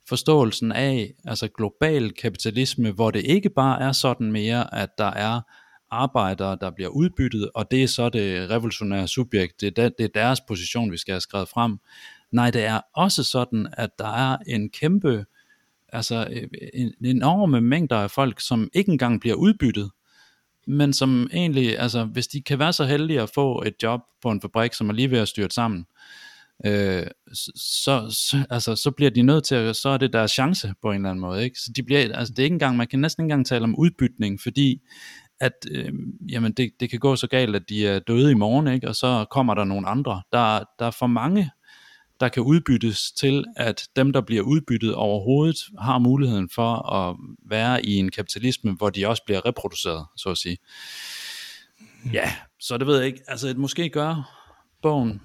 forståelsen af altså global kapitalisme, hvor det ikke bare er sådan mere, at der er arbejdere, der bliver udbyttet, og det er så det revolutionære subjekt, det er, der, det er deres position, vi skal have skrevet frem. Nej, det er også sådan, at der er en kæmpe, altså øh, en, enorme mængder af folk, som ikke engang bliver udbyttet, men som egentlig, altså hvis de kan være så heldige at få et job på en fabrik, som er lige ved at styre sammen, øh, så, så, altså, så bliver de nødt til at, så er det deres chance på en eller anden måde, ikke? Så de bliver, altså det er ikke engang, man kan næsten ikke engang tale om udbytning, fordi at øh, jamen det, det kan gå så galt, at de er døde i morgen, ikke? og så kommer der nogle andre. Der, der er for mange, der kan udbyttes til, at dem, der bliver udbyttet overhovedet, har muligheden for at være i en kapitalisme, hvor de også bliver reproduceret, så at sige. Mm. Ja, så det ved jeg ikke. Altså, måske gør bogen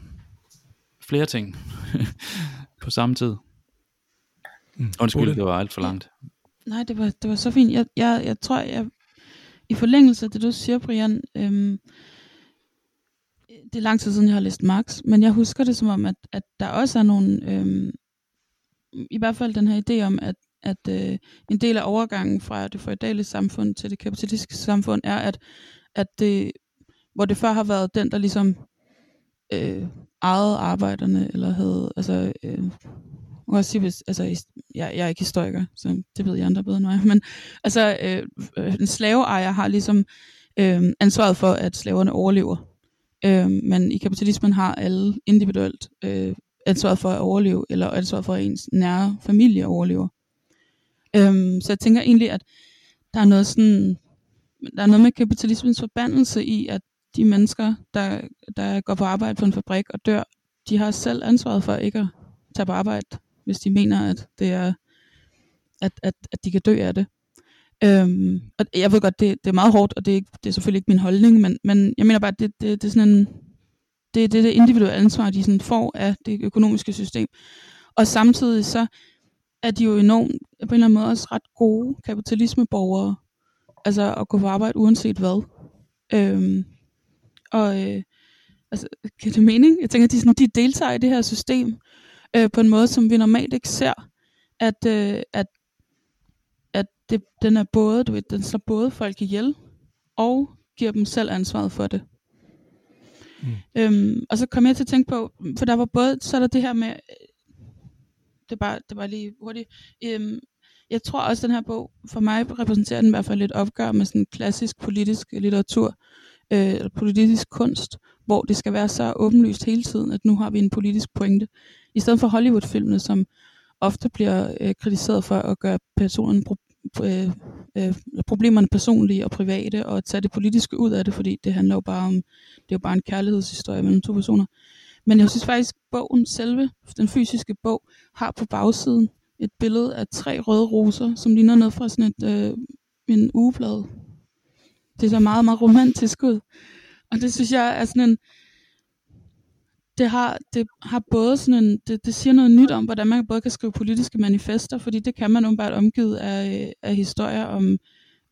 flere ting på samme tid. Mm. Undskyld, det var alt for langt. Nej, det var, det var så fint. Jeg, jeg, jeg tror, jeg i forlængelse af det, du siger, Brian, øhm, det er lang tid siden, jeg har læst Marx, men jeg husker det som om, at, at der også er nogle, øhm, i hvert fald den her idé om, at, at øh, en del af overgangen fra det feudale samfund til det kapitalistiske samfund er, at, at det, hvor det før har været den, der ligesom øh, ejede arbejderne, eller havde, altså, øh, man kan også sige, hvis, altså, jeg, jeg er ikke historiker, så det ved jeg andre bedre end mig, men altså, øh, øh, en slaveejer har ligesom øh, ansvaret for, at slaverne overlever. Øh, men i kapitalismen har alle individuelt øh, ansvaret for at overleve, eller ansvaret for, at ens nære familie overlever. Øh, så jeg tænker egentlig, at der er noget sådan, der er noget med kapitalismens forbandelse i, at de mennesker, der, der går på arbejde på en fabrik og dør, de har selv ansvaret for ikke at tage på arbejde hvis de mener, at det er, at, at, at de kan dø af det. Øhm, og jeg ved godt, det, det er meget hårdt, og det er, ikke, det er selvfølgelig ikke min holdning, men, men jeg mener bare, at det, det, det er sådan en, det, det er det individuelle ansvar, de sådan får af det økonomiske system. Og samtidig så er de jo enormt, på en eller anden måde også ret gode kapitalismeborgere, altså at gå på arbejde uanset hvad. Øhm, og øh, altså, giver det mening? Jeg tænker, at de, sådan, de deltager i det her system, øh, på en måde, som vi normalt ikke ser, at, øh, at, at det, den er både, du ved, den slår både folk ihjel, og giver dem selv ansvaret for det. Mm. Øhm, og så kom jeg til at tænke på, for der var både, så er der det her med, det var, det var lige hurtigt, øhm, jeg tror også, at den her bog, for mig repræsenterer den i hvert fald et opgør med sådan klassisk politisk litteratur, øh, eller politisk kunst, hvor det skal være så åbenlyst hele tiden, at nu har vi en politisk pointe. I stedet for Hollywood-filmene, som ofte bliver øh, kritiseret for at gøre personerne pro- øh, øh, problemerne personlige og private, og at tage det politiske ud af det, fordi det handler jo bare om, det er jo bare en kærlighedshistorie mellem to personer. Men jeg synes faktisk, bogen, selve den fysiske bog, har på bagsiden et billede af tre røde roser, som ligner noget fra sådan et, øh, en ugeblad. Det ser meget, meget romantisk ud. Og det synes jeg er sådan en, det har, det har både sådan en, det, det siger noget nyt om, hvordan man både kan skrive politiske manifester, fordi det kan man bare omgivet af, af historier om,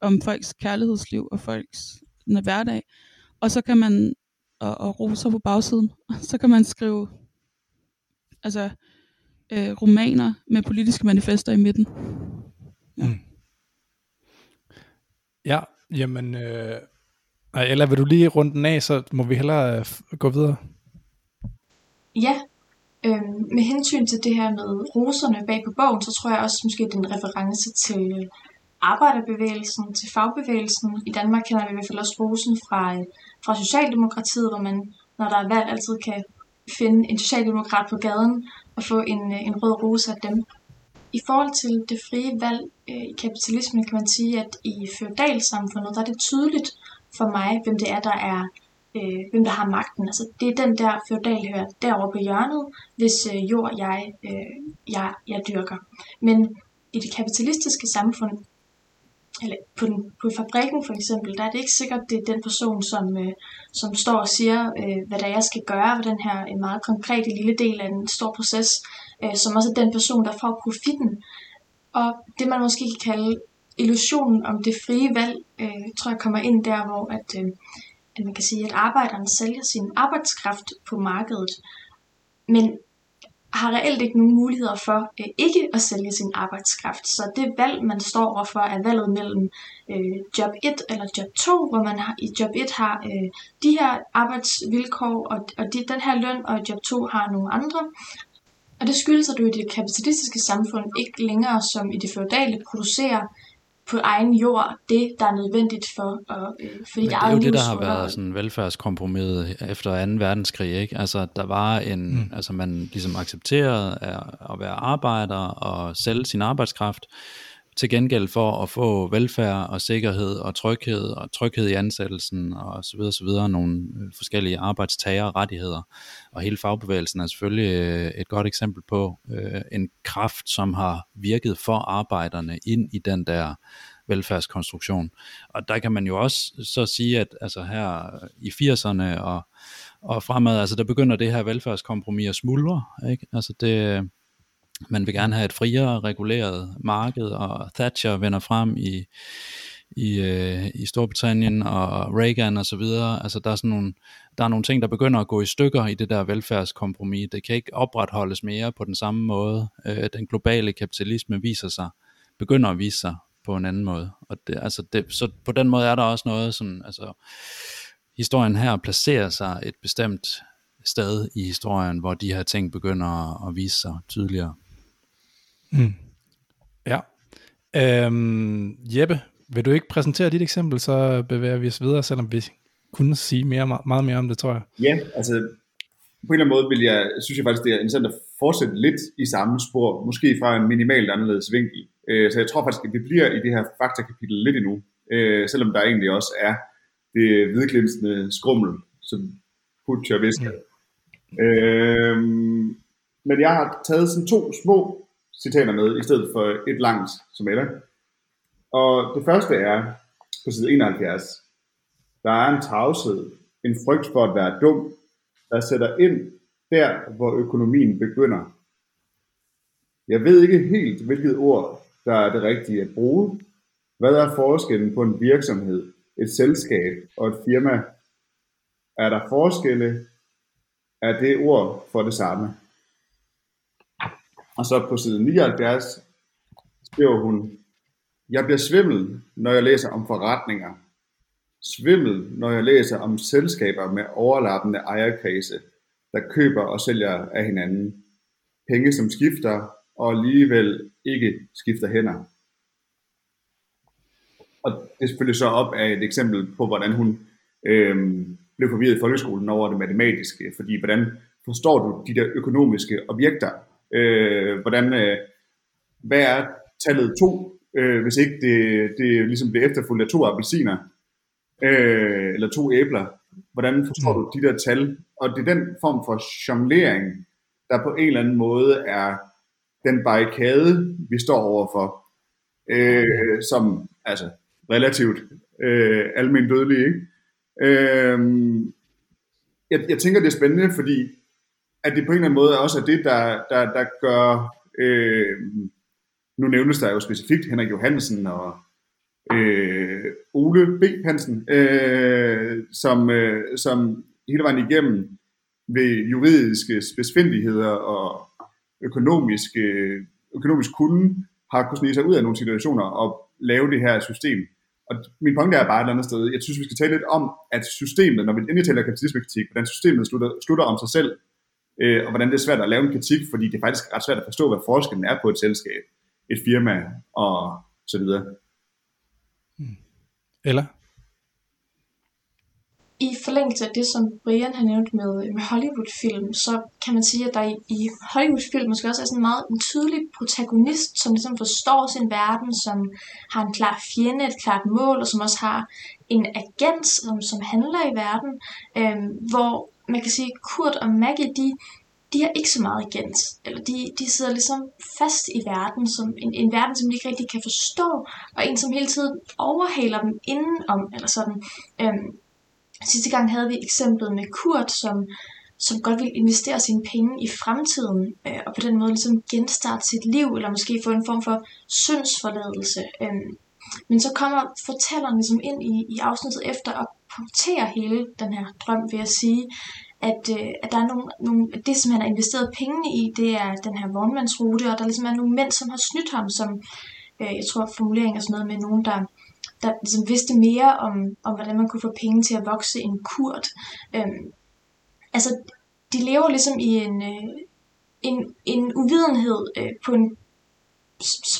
om folks kærlighedsliv og folks hverdag. Og så kan man, og, og roser på bagsiden, og så kan man skrive altså, øh, romaner med politiske manifester i midten. Ja, mm. ja jamen, øh, eller vil du lige runde den af, så må vi hellere øh, gå videre. Ja, øhm, med hensyn til det her med roserne bag på bogen, så tror jeg også måske, det er en reference til arbejderbevægelsen, til fagbevægelsen. I Danmark kender vi i hvert fald også rosen fra, øh, fra Socialdemokratiet, hvor man, når der er valg, altid kan finde en socialdemokrat på gaden og få en, øh, en rød rose af dem. I forhold til det frie valg øh, i kapitalismen kan man sige, at i feudalsamfundet der er det tydeligt for mig, hvem det er, der er øh, hvem der har magten. Altså, det er den der feudalhør derovre på hjørnet, hvis øh, jord jeg, øh, jeg, jeg dyrker. Men i det kapitalistiske samfund, eller på, den, på fabrikken for eksempel, der er det ikke sikkert, det er den person, som, øh, som står og siger, øh, hvad der jeg skal gøre ved den her en meget konkrete lille del af en stor proces, øh, som også er den person, der får profitten. Og det man måske kan kalde illusionen om det frie valg, øh, tror jeg kommer ind der, hvor at, øh, at man kan sige, at arbejderen sælger sin arbejdskraft på markedet, men har reelt ikke nogen muligheder for øh, ikke at sælge sin arbejdskraft. Så det valg, man står overfor, er valget mellem øh, job 1 eller job 2, hvor man har, i job 1 har øh, de her arbejdsvilkår og, og de, den her løn, og job 2 har nogle andre. Og det skyldes, at du i det kapitalistiske samfund ikke længere som i det feudale producerer på egen jord det, der er nødvendigt for, at, øh, for dit Men det er jo det, der har været sådan velfærdskompromis efter 2. verdenskrig, ikke? Altså, der var en, mm. altså man ligesom accepterede at være arbejder og sælge sin arbejdskraft, til gengæld for at få velfærd og sikkerhed og tryghed og tryghed i ansættelsen og så videre, så videre nogle øh, forskellige arbejdstagerrettigheder. Og hele fagbevægelsen er selvfølgelig øh, et godt eksempel på øh, en kraft, som har virket for arbejderne ind i den der velfærdskonstruktion. Og der kan man jo også så sige, at altså her i 80'erne og, og fremad, altså der begynder det her velfærdskompromis at smuldre. Ikke? Altså det, man vil gerne have et friere reguleret marked, og Thatcher vender frem i, i, øh, i Storbritannien og Reagan og så videre. Altså der er sådan nogle, der er nogle ting, der begynder at gå i stykker i det der velfærdskompromis. Det kan ikke opretholdes mere på den samme måde. Øh, den globale kapitalisme viser sig, begynder at vise sig på en anden måde. Og det, altså det, så på den måde er der også noget sådan, altså historien her placerer sig et bestemt sted i historien, hvor de her ting begynder at vise sig tydeligere. Mm. Ja. Øhm, Jeppe, vil du ikke præsentere dit eksempel, så bevæger vi os videre, selvom vi kunne sige mere, meget mere om det, tror jeg. Ja, altså på en eller anden måde vil jeg, synes jeg faktisk, det er interessant at fortsætte lidt i samme spor, måske fra en minimalt anderledes vinkel. Øh, så jeg tror faktisk, at vi bliver i det her faktakapitel lidt endnu, øh, selvom der egentlig også er det hvidglinsende skrummel, som Butcher visker. Mm. Øh, men jeg har taget sådan to små citater med, i stedet for et langt som ellers. Og det første er på side 71. Der er en tavshed, en frygt for at være dum, der sætter ind der, hvor økonomien begynder. Jeg ved ikke helt, hvilket ord, der er det rigtige at bruge. Hvad er forskellen på en virksomhed, et selskab og et firma? Er der forskelle? Er det ord for det samme? Og så på side 79 skriver hun, jeg bliver svimmel, når jeg læser om forretninger. Svimmel, når jeg læser om selskaber med overlappende ejerkredse, der køber og sælger af hinanden. Penge, som skifter, og alligevel ikke skifter hænder. Og det er selvfølgelig så op af et eksempel på, hvordan hun øh, blev forvirret i folkeskolen over det matematiske, fordi hvordan forstår du de der økonomiske objekter, Øh, hvordan, øh, hvad er tallet 2, øh, hvis ikke det, det ligesom bliver efterfulgt af to appelsiner, øh, eller to æbler? Hvordan forstår mm. du de der tal? Og det er den form for jonglering, der på en eller anden måde er den barrikade, vi står overfor, øh, som altså relativt øh, almen dødelig, ikke? Øh, jeg, jeg tænker, det er spændende, fordi at det på en eller anden måde også er det, der, der, der gør, øh, nu nævnes der jo specifikt Henrik Johansen og øh, Ole B. Hansen, øh, som, øh, som hele vejen igennem ved juridiske besvindeligheder og økonomiske, økonomisk kunde har kunnet snige sig ud af nogle situationer og lave det her system. Og min pointe er bare et eller andet sted, jeg synes, vi skal tale lidt om, at systemet, når vi endelig taler kapitalismekritik, hvordan systemet slutter, slutter om sig selv, øh, og hvordan det er svært at lave en kritik, fordi det er faktisk ret svært at forstå, hvad forskellen er på et selskab, et firma og så videre. Hmm. Eller? i forlængelse af det, som Brian har nævnt med, med Hollywood-film, så kan man sige, at der i, i Hollywood-film måske også er sådan en meget en tydelig protagonist, som ligesom forstår sin verden, som har en klar fjende, et klart mål, og som også har en agent, som, som handler i verden, øhm, hvor man kan sige, Kurt og Maggie, de, de har ikke så meget agent, eller de, de sidder ligesom fast i verden, som en, en verden, som de ikke rigtig kan forstå, og en, som hele tiden overhaler dem indenom, eller sådan. Øhm, Sidste gang havde vi eksemplet med Kurt, som, som godt vil investere sine penge i fremtiden, øh, og på den måde ligesom genstarte sit liv, eller måske få en form for syndsforladelse. Øh, men så kommer fortælleren ligesom ind i, i afsnittet efter og punktere hele den her drøm ved at sige, at, øh, at der er nogle, nogle, det, som han har investeret pengene i, det er den her vognmandsrute, og der ligesom er nogle mænd, som har snydt ham, som øh, jeg tror formuleringen er sådan noget med nogen, der der ligesom vidste mere om, om, hvordan man kunne få penge til at vokse en kurt. Øh, altså, de lever ligesom i en, øh, en, en uvidenhed øh, på en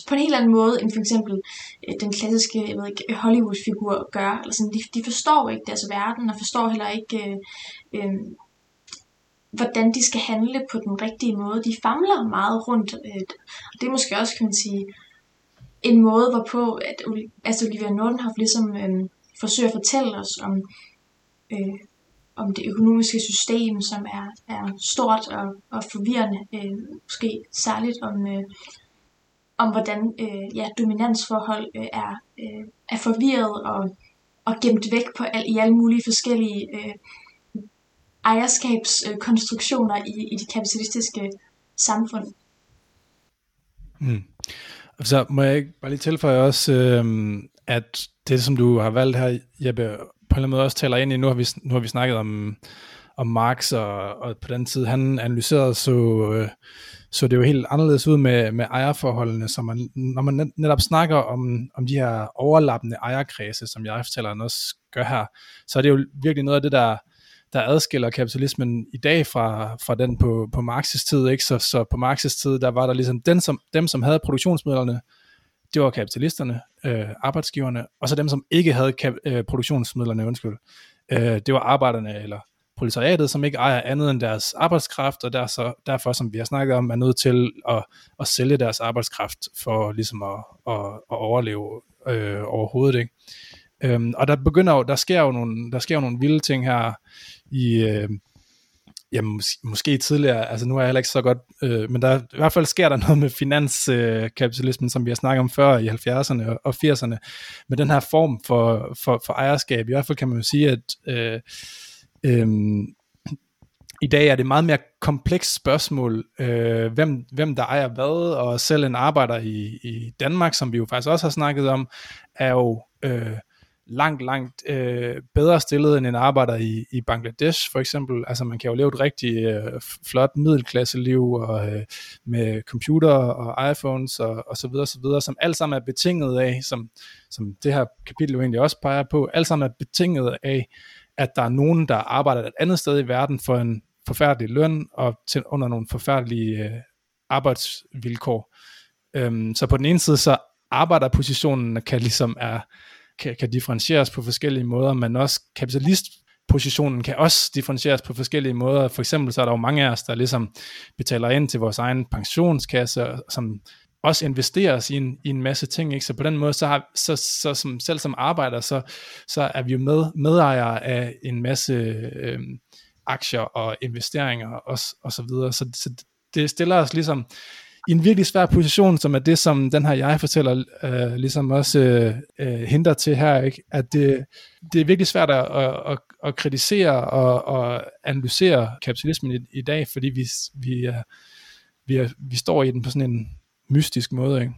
på en helt anden måde, end for eksempel øh, den klassiske jeg ved ikke, Hollywood-figur gør. Eller sådan, de, de forstår ikke deres verden, og forstår heller ikke, øh, øh, hvordan de skal handle på den rigtige måde. De famler meget rundt, øh, og det er måske også, kan man sige, en måde, hvorpå at altså Olivia Nordenhoff ligesom øh, forsøger at fortælle os om, øh, om det økonomiske system, som er, er stort og, og forvirrende, øh, måske særligt om, øh, om hvordan øh, ja, dominansforhold øh, er, øh, er forvirret og, og gemt væk på al, i alle mulige forskellige øh, ejerskabskonstruktioner i, i det kapitalistiske samfund. Mm. Og så må jeg bare lige tilføje også, øh, at det, som du har valgt her, Jeppe, på en eller anden måde også taler ind i, nu har vi, nu har vi snakket om, om Marx, og, og på den tid, han analyserede, så, øh, så det jo helt anderledes ud med, med ejerforholdene, så man, når man netop snakker om, om de her overlappende ejerkredse, som jeg fortæller også gør her, så er det jo virkelig noget af det, der, der adskiller kapitalismen i dag fra, fra den på, på Marx's tid. Ikke? Så, så på Marx's tid, der var der ligesom den, som, dem, som havde produktionsmidlerne, det var kapitalisterne, øh, arbejdsgiverne, og så dem, som ikke havde kap, øh, produktionsmidlerne, undskyld, øh, det var arbejderne eller proletariatet, som ikke ejer andet end deres arbejdskraft, og der så, derfor, som vi har snakket om, er nødt til at, at sælge deres arbejdskraft for ligesom at, at, at overleve øh, overhovedet. Ikke? Øhm, og der begynder jo, der sker jo nogle, der sker jo nogle vilde ting her i, øh, ja, mås- måske tidligere, altså nu er jeg heller ikke så godt, øh, men der, i hvert fald sker der noget med finanskapitalismen, øh, som vi har snakket om før i 70'erne og, og 80'erne, med den her form for, for, for ejerskab. I hvert fald kan man jo sige, at øh, øh, i dag er det meget mere komplekst spørgsmål, øh, hvem, hvem der ejer hvad, og selv en arbejder i, i Danmark, som vi jo faktisk også har snakket om, er jo øh, langt, langt øh, bedre stillet end en arbejder i, i Bangladesh for eksempel. Altså man kan jo leve et rigtig øh, flot middelklasseliv og, øh, med computer og iPhones og, og så videre, så videre, som alt sammen er betinget af, som, som det her kapitel jo egentlig også peger på, alt sammen er betinget af, at der er nogen, der arbejder et andet sted i verden for en forfærdelig løn og til, under nogle forfærdelige øh, arbejdsvilkår. Øhm, så på den ene side, så arbejderpositionen kan ligesom er kan, kan differentieres på forskellige måder, men også kapitalistpositionen kan også differentieres på forskellige måder. For eksempel så er der jo mange af os, der ligesom betaler ind til vores egen pensionskasse, som også investeres i en, i en masse ting, ikke? så på den måde, så, har, så, så som, selv som arbejder, så, så er vi jo med, medejere af en masse øh, aktier og investeringer og, og så videre, så, så det stiller os ligesom i en virkelig svær position, som er det, som den her jeg fortæller, øh, ligesom også øh, øh hinder til her, ikke? at det, det er virkelig svært at, at, at kritisere og, og analysere kapitalismen i, i dag, fordi vi, vi, er, vi, er, vi står i den på sådan en mystisk måde, ikke?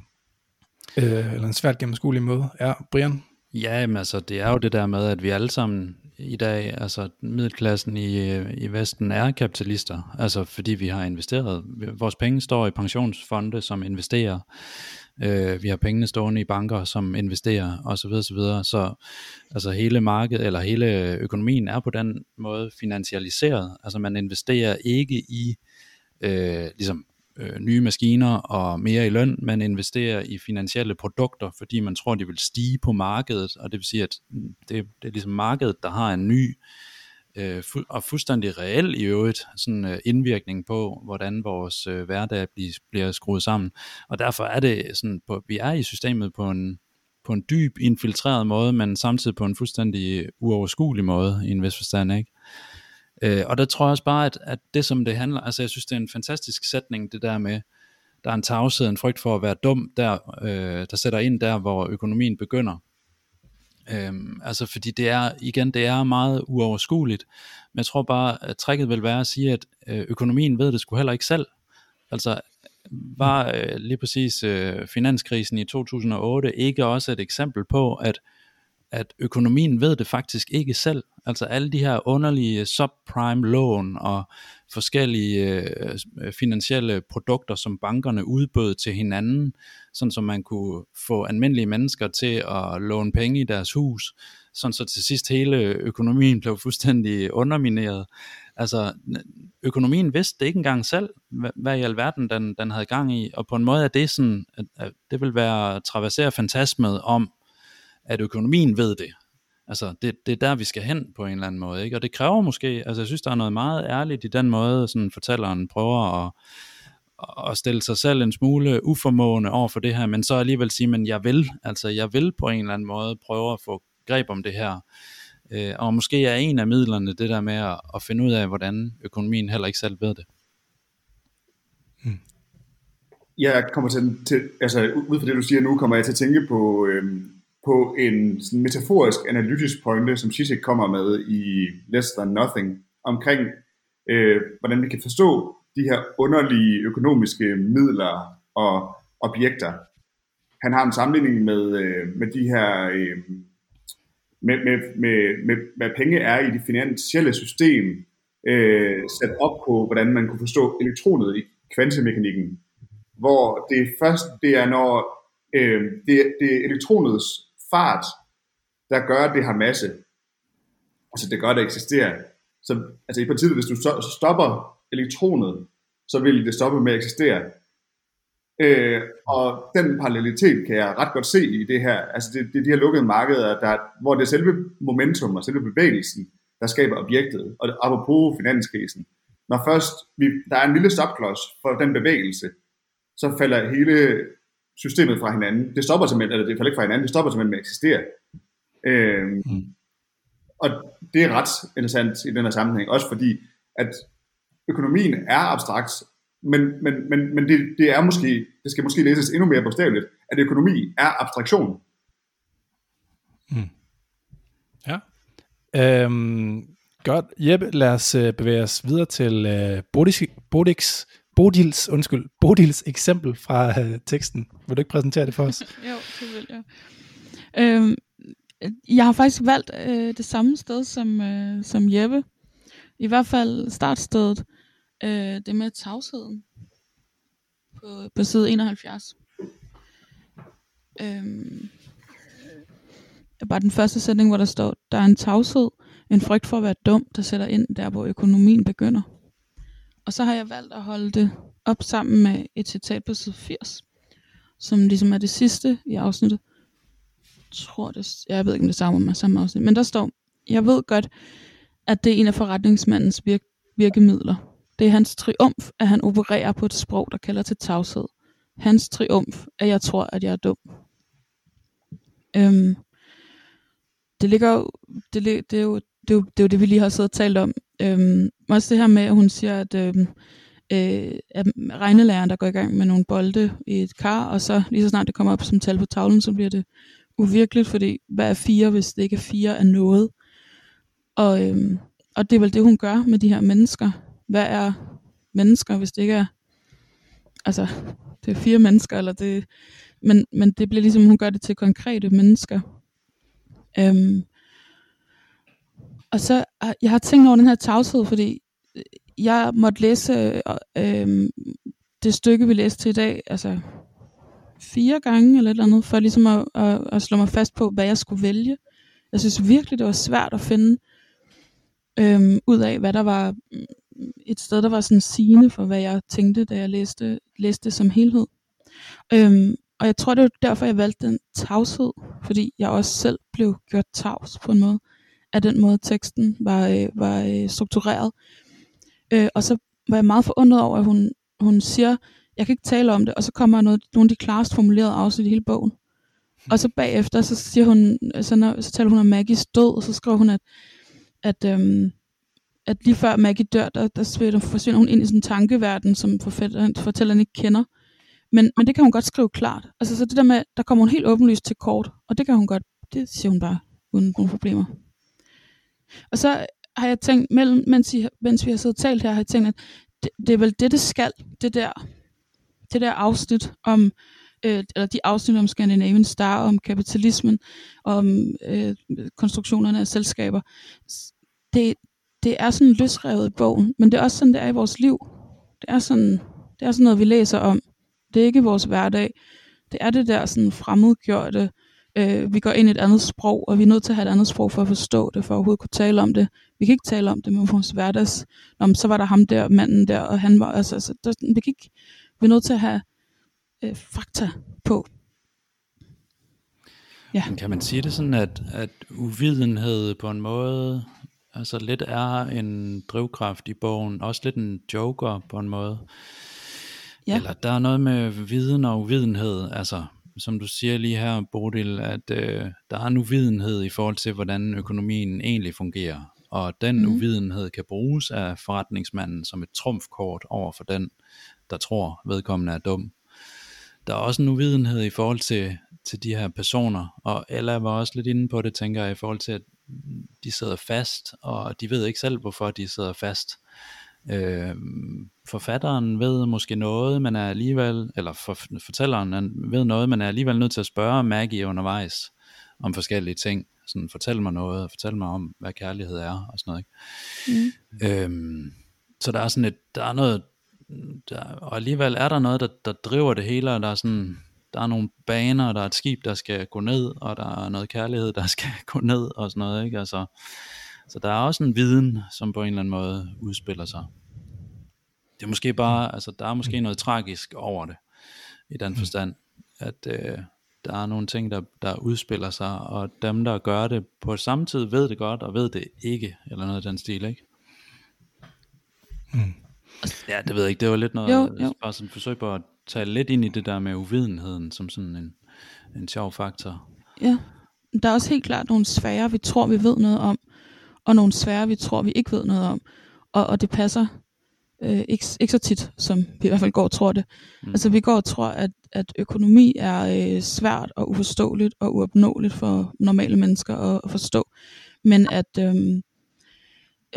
Øh, eller en svært gennemskuelig måde. Ja, Brian? Ja, men altså, det er jo det der med, at vi alle sammen i dag, altså middelklassen i, øh, i Vesten er kapitalister, altså fordi vi har investeret. Vores penge står i pensionsfonde, som investerer. Øh, vi har pengene stående i banker, som investerer, osv. osv. Så, så altså hele markedet, eller hele økonomien er på den måde finansialiseret. Altså man investerer ikke i øh, ligesom øh, nye maskiner og mere i løn, man investerer i finansielle produkter, fordi man tror, de vil stige på markedet, og det vil sige, at mm, det, det er ligesom markedet, der har en ny øh, fu- og fuldstændig reel i øvrigt, sådan øh, indvirkning på, hvordan vores øh, hverdag bliver, bliver skruet sammen. Og derfor er det sådan, på, vi er i systemet på en, på en dyb, infiltreret måde, men samtidig på en fuldstændig uoverskuelig måde i en vis forstand, ikke? Øh, og der tror jeg også bare, at, at det som det handler, altså jeg synes det er en fantastisk sætning, det der med, der er en tavshed, en frygt for at være dum, der, øh, der sætter ind der, hvor økonomien begynder. Øhm, altså fordi det er, igen, det er meget uoverskueligt, men jeg tror bare, at trækket vil være at sige, at øh, økonomien ved det sgu heller ikke selv. Altså var øh, lige præcis øh, finanskrisen i 2008 ikke også et eksempel på, at at økonomien ved det faktisk ikke selv. Altså alle de her underlige subprime lån og forskellige øh, finansielle produkter, som bankerne udbød til hinanden, sådan som man kunne få almindelige mennesker til at låne penge i deres hus, sådan så til sidst hele økonomien blev fuldstændig undermineret. Altså økonomien vidste det ikke engang selv, hvad, hvad i alverden den, den havde gang i, og på en måde er det sådan, at, at det vil være at traversere fantasmet om, at økonomien ved det. Altså, det, det er der, vi skal hen på en eller anden måde, ikke? Og det kræver måske, altså jeg synes, der er noget meget ærligt i den måde, sådan fortælleren prøver at, at stille sig selv en smule uformående over for det her, men så alligevel sige, men jeg vil, altså jeg vil på en eller anden måde prøve at få greb om det her. Øh, og måske er en af midlerne det der med at, at finde ud af, hvordan økonomien heller ikke selv ved det. Hmm. Jeg kommer til, til, altså ud fra det du siger nu, kommer jeg til at tænke på, øhm, på en sådan metaforisk analytisk pointe, som Zizek kommer med i Less Than Nothing, omkring øh, hvordan vi kan forstå de her underlige økonomiske midler og objekter. Han har en sammenligning med, øh, med de her, øh, med, med, med, med, hvad penge er i det finansielle system, øh, sat op på, hvordan man kunne forstå elektronet i kvantemekanikken. Hvor det først, det er når øh, det, det er elektronets fart, der gør, at det har masse. Altså det gør, at det eksisterer. Så altså i princippet, hvis du stopper elektronet, så vil det stoppe med at eksistere. Øh, og den parallelitet kan jeg ret godt se i det her. Altså det, det er de her lukkede markeder, der, hvor det er selve momentum og selve bevægelsen, der skaber objektet. Og apropos finanskrisen. Når først vi, der er en lille stopklods for den bevægelse, så falder hele systemet fra hinanden. Det stopper simpelthen, eller det falder ikke fra hinanden, det stopper simpelthen med at eksistere. Øh, mm. Og det er ret interessant i den her sammenhæng, også fordi, at økonomien er abstrakt, men, men, men, men det, det er måske, det skal måske læses endnu mere bogstaveligt, at økonomi er abstraktion. Mm. Ja. Øhm, godt. Jeppe, lad os øh, bevæge os videre til Bodix, Bodix, Bodils, undskyld, Bodils eksempel fra øh, teksten. Vil du ikke præsentere det for os? jo, det vil jeg. Øhm, jeg har faktisk valgt øh, det samme sted som, øh, som Jeppe. I hvert fald startstedet. Øh, det med tavsheden. På, på side 71. Øhm, bare den første sætning, hvor der står, der er en tavshed, en frygt for at være dum, der sætter ind der, hvor økonomien begynder. Og så har jeg valgt at holde det op sammen med et citat på side 80, som ligesom er det sidste i afsnittet. Jeg tror det, jeg ved ikke om det samme med samme afsnit, men der står, jeg ved godt, at det er en af forretningsmandens vir- virkemidler. Det er hans triumf, at han opererer på et sprog, der kalder til tavshed. Hans triumf, at jeg tror, at jeg er dum. Øhm, det ligger jo, det, det, er jo, det, er jo, det er jo det, vi lige har siddet og talt om. Øhm, også det her med, at hun siger, at, øhm, øh, at regnelæreren, der går i gang med nogle bolde i et kar, og så lige så snart det kommer op som tal på tavlen, så bliver det uvirkeligt, fordi hvad er fire, hvis det ikke er fire af noget? Og, øhm, og det er vel det, hun gør med de her mennesker. Hvad er mennesker, hvis det ikke er, altså, det er fire mennesker, eller det, men, men det bliver ligesom, hun gør det til konkrete mennesker. Øhm, og så, ah, jeg har tænkt over den her tavshed, fordi øh, jeg måtte læse øh, øh, det stykke, vi læste til i dag, altså fire gange eller et eller andet, for ligesom at, at, at slå mig fast på, hvad jeg skulle vælge. Jeg synes virkelig, det var svært at finde øh, ud af, hvad der var mm, et sted, der var sådan sigende for, hvad jeg tænkte, da jeg læste, læste det som helhed. Øhm, og jeg tror, det var derfor, jeg valgte den tavshed, fordi jeg også selv blev gjort tavs på en måde af den måde, teksten var, øh, var øh, struktureret. Øh, og så var jeg meget forundret over, at hun, hun siger, jeg kan ikke tale om det, og så kommer noget, nogle af de klarest formulerede afsnit i hele bogen. Og så bagefter, så siger hun, så, når, så taler hun om Maggies død, og så skriver hun, at, at, øhm, at lige før Maggie dør, der, der forsvinder hun ind i sådan en tankeverden, som forfatteren, fortælleren ikke kender. Men, men det kan hun godt skrive klart. Altså så det der med, der kommer hun helt åbenlyst til kort, og det kan hun godt, det siger hun bare, uden nogen problemer. Og så har jeg tænkt, mellem, mens, I, mens vi har siddet og talt her, har jeg tænkt, at det, det er vel det, det skal, det der, det der afsnit om, øh, eller de afsnit om Scandinavian Star, om kapitalismen, om øh, konstruktionerne af selskaber. Det, det er sådan løsrevet i bogen, men det er også sådan, det er i vores liv. Det er sådan, det er sådan noget, vi læser om. Det er ikke vores hverdag. Det er det der sådan fremmedgjorte, øh, vi går ind i et andet sprog, og vi er nødt til at have et andet sprog for at forstå det, for at overhovedet kunne tale om det. Vi kan ikke tale om det med vores hverdags. Nå, så var der ham der, manden der, og han var, altså, altså der, vi, kan ikke, vi er nødt til at have øh, fakta på. Ja. Kan man sige det sådan, at, at uvidenhed på en måde altså lidt er en drivkraft i bogen, også lidt en joker på en måde? Ja. Eller der er noget med viden og uvidenhed, altså som du siger lige her, Bodil, at øh, der er en uvidenhed i forhold til, hvordan økonomien egentlig fungerer. Og den mm. uvidenhed kan bruges af forretningsmanden som et trumfkort over for den, der tror, vedkommende er dum. Der er også en uvidenhed i forhold til, til de her personer, og Ella var også lidt inde på det, tænker jeg, i forhold til, at de sidder fast, og de ved ikke selv, hvorfor de sidder fast. Øh, forfatteren ved måske noget, men er alligevel, eller for, fortælleren ved noget, men er alligevel nødt til at spørge Maggie undervejs om forskellige ting. Sådan, fortæl mig noget, fortæl mig om, hvad kærlighed er, og sådan noget. Ikke? Mm. Øhm, så der er sådan et, der er noget, der, og alligevel er der noget, der, der driver det hele, og der er sådan, der er nogle baner, der er et skib, der skal gå ned, og der er noget kærlighed, der skal gå ned, og sådan noget, ikke? Altså, så der er også en viden, som på en eller anden måde udspiller sig. Det er måske bare, altså der er måske noget tragisk over det, i den mm. forstand, at øh, der er nogle ting, der, der udspiller sig, og dem, der gør det på samme tid, ved det godt, og ved det ikke, eller noget af den stil, ikke? Mm. Ja, det ved jeg ikke, det var lidt noget, jo, jo. bare sådan et forsøg på at tage lidt ind i det der med uvidenheden, som sådan en, en sjov faktor. Ja, der er også helt klart nogle sfære, vi tror, vi ved noget om, og nogle sfære, vi tror, vi ikke ved noget om. Og, og det passer øh, ikke, ikke så tit, som vi i hvert fald går og tror det. Mm. Altså vi går og tror, at, at økonomi er øh, svært og uforståeligt og uopnåeligt for normale mennesker at, at forstå. Men at, øh,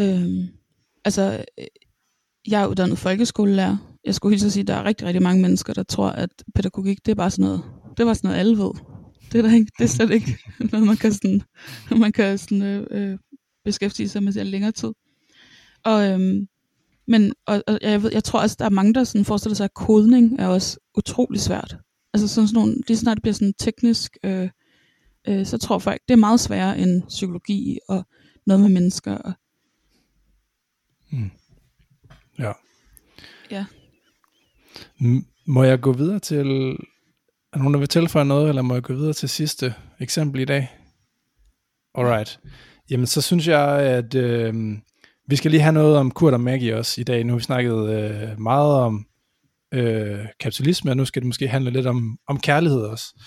øh, altså, jeg er uddannet folkeskolelærer. Jeg skulle helt sige, at der er rigtig, rigtig mange mennesker, der tror, at pædagogik, det er bare sådan noget, det var sådan noget, alle ved. Det er, der ikke, det er slet ikke noget, man kan, sådan, man kan sådan, øh, øh, beskæftige sig med i længere tid. Og, øhm, men og, og jeg, ved, jeg tror også, der er mange, der sådan forestiller sig, at kodning er også utrolig svært. Altså sådan, sådan nogle, lige snart det bliver sådan teknisk, øh, øh, så tror folk, det er meget sværere end psykologi og noget med mennesker. Og... Mm. Ja. Ja. M- må jeg gå videre til, er nogen, der vil tilføje noget, eller må jeg gå videre til sidste eksempel i dag? Alright. Jamen, så synes jeg, at øh, vi skal lige have noget om Kurt og Maggie også i dag. Nu har vi snakket øh, meget om øh, kapitalisme, og nu skal det måske handle lidt om, om kærlighed også.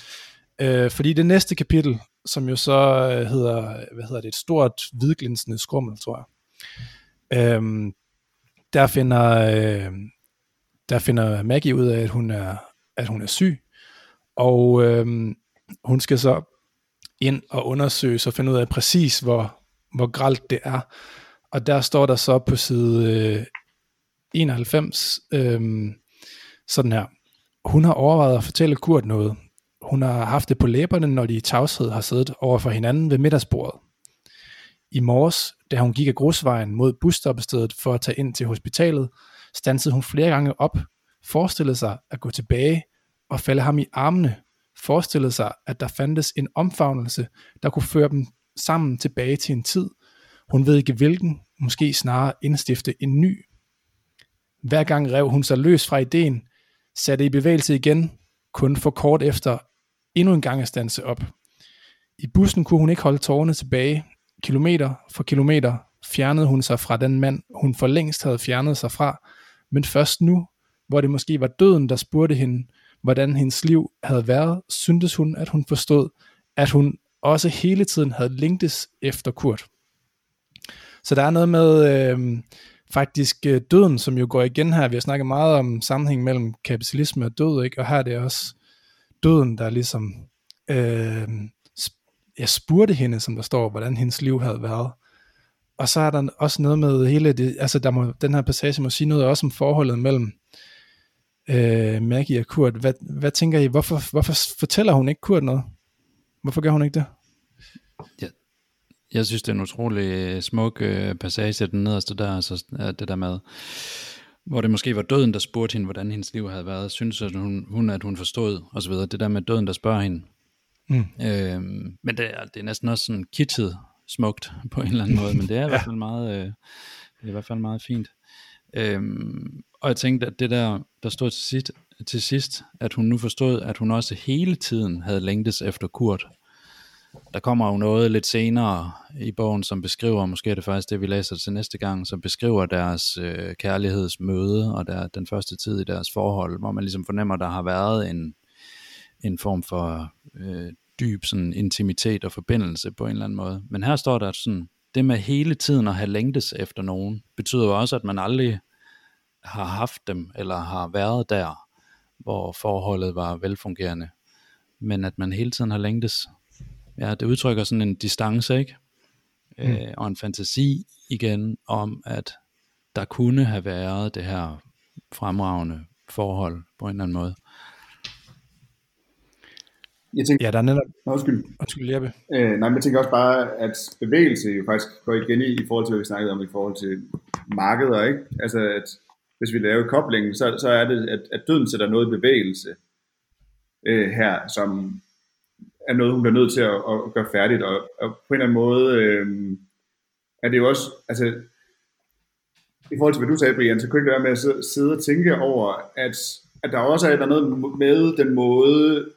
Øh, fordi det næste kapitel, som jo så øh, hedder, hvad hedder det, et stort hvidglinsende skrummel, tror jeg. Øh, der finder, øh, der finder Maggie ud af, at hun er, at hun er syg, og øh, hun skal så ind og undersøge, så finde ud af præcis, hvor, hvor gralt det er. Og der står der så på side øh, 91, øh, sådan her. Hun har overvejet at fortælle Kurt noget. Hun har haft det på læberne, når de i tavshed har siddet over for hinanden ved middagsbordet. I morges, da hun gik af grusvejen mod busstoppestedet for at tage ind til hospitalet, stansede hun flere gange op, forestillede sig at gå tilbage og falde ham i armene, forestillede sig, at der fandtes en omfavnelse, der kunne føre dem sammen tilbage til en tid, hun ved ikke hvilken, måske snarere indstifte en ny. Hver gang rev hun sig løs fra ideen, satte i bevægelse igen, kun for kort efter endnu en gang at stanse op. I bussen kunne hun ikke holde tårerne tilbage. kilometer for kilometer fjernede hun sig fra den mand, hun for længst havde fjernet sig fra, men først nu, hvor det måske var døden, der spurgte hende, hvordan hendes liv havde været, syntes hun, at hun forstod, at hun også hele tiden havde længtes efter Kurt. Så der er noget med øh, faktisk øh, døden, som jo går igen her. Vi har snakket meget om sammenhæng mellem kapitalisme og død, ikke? og her er det også døden, der ligesom øh, jeg spurgte hende, som der står, hvordan hendes liv havde været. Og så er der også noget med hele det, altså der må, den her passage må sige noget også om forholdet mellem øh, Maggie og Kurt. Hvad, hvad tænker I, hvorfor, hvorfor fortæller hun ikke Kurt noget? Hvorfor gør hun ikke det? Ja, jeg synes, det er en utrolig smuk øh, passage, den nederste der, altså det der med, hvor det måske var døden, der spurgte hende, hvordan hendes liv havde været. Synes at hun, hun at hun forstod, og så videre. Det der med døden, der spørger hende. Mm. Øhm, men det er, det er næsten også sådan kittet smukt på en eller anden måde, men det er i hvert fald meget, øh, det er i hvert fald meget fint. Øhm, og jeg tænkte, at det der, der stod til sidst, til sidst, at hun nu forstod, at hun også hele tiden havde længtes efter Kurt. Der kommer jo noget lidt senere i bogen, som beskriver, måske er det faktisk det, vi læser til næste gang, som beskriver deres øh, kærlighedsmøde og der, den første tid i deres forhold, hvor man ligesom fornemmer, at der har været en, en form for øh, dyb sådan, intimitet og forbindelse på en eller anden måde. Men her står der sådan, det med hele tiden at have længtes efter nogen, betyder jo også, at man aldrig har haft dem, eller har været der, hvor forholdet var velfungerende, men at man hele tiden har længtes. Ja, det udtrykker sådan en distance, ikke? Mm. Øh, og en fantasi igen om, at der kunne have været det her fremragende forhold på en eller anden måde. Jeg tænker, ja, der er netop... Nå, undskyld. Undskyld, Jeppe. Øh, nej, men jeg tænker også bare, at bevægelse jo faktisk går igen i, i forhold til, hvad vi snakkede om i forhold til markeder, ikke? Altså, at hvis vi laver koblingen, så, så er det, at, at døden sætter noget i bevægelse øh, her, som er noget, hun bliver nødt til at, at gøre færdigt, og, og på en eller anden måde øh, er det jo også, altså, i forhold til, hvad du sagde, Brian, så kunne det ikke være med at sidde og tænke over, at, at der også er der noget med den måde,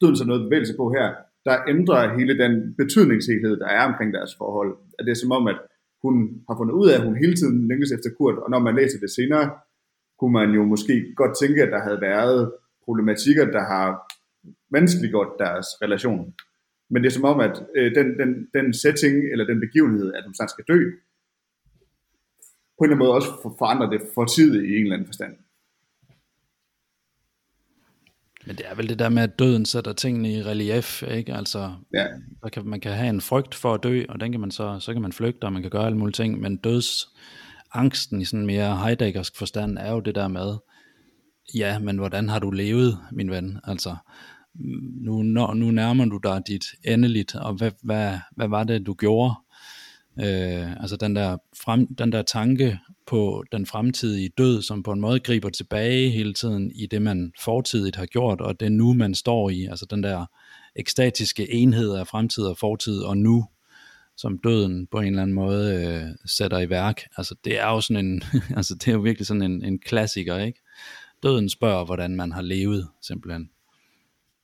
døden så altså noget bevægelse på her, der ændrer hele den betydningshelhed, der er omkring deres forhold. At det er som om, at hun har fundet ud af, at hun hele tiden længes efter Kurt, og når man læser det senere, kunne man jo måske godt tænke, at der havde været problematikker, der har vanskeliggjort deres relation. Men det er som om, at øh, den, den, den setting, eller den begivenhed, at hun snart skal dø, på en eller anden måde også forandrer det for tid i en eller anden forstand. Men det er vel det der med, at døden sætter tingene i relief, ikke? Altså, ja. der kan, man kan have en frygt for at dø, og den kan man så, så kan man flygte, og man kan gøre alle mulige ting, men dødsangsten i sådan mere Heideggersk forstand er jo det der med, ja, men hvordan har du levet, min ven? Altså, nu, når, nu nærmer du dig dit endeligt, og hvad, hvad, hvad var det, du gjorde? Øh, altså den der, frem, den der tanke på den fremtidige død, som på en måde griber tilbage hele tiden i det, man fortidigt har gjort, og det nu, man står i, altså den der ekstatiske enhed af fremtid og fortid og nu, som døden på en eller anden måde øh, sætter i værk. Altså det er jo sådan en, altså det er jo virkelig sådan en, en klassiker, ikke? Døden spørger, hvordan man har levet, simpelthen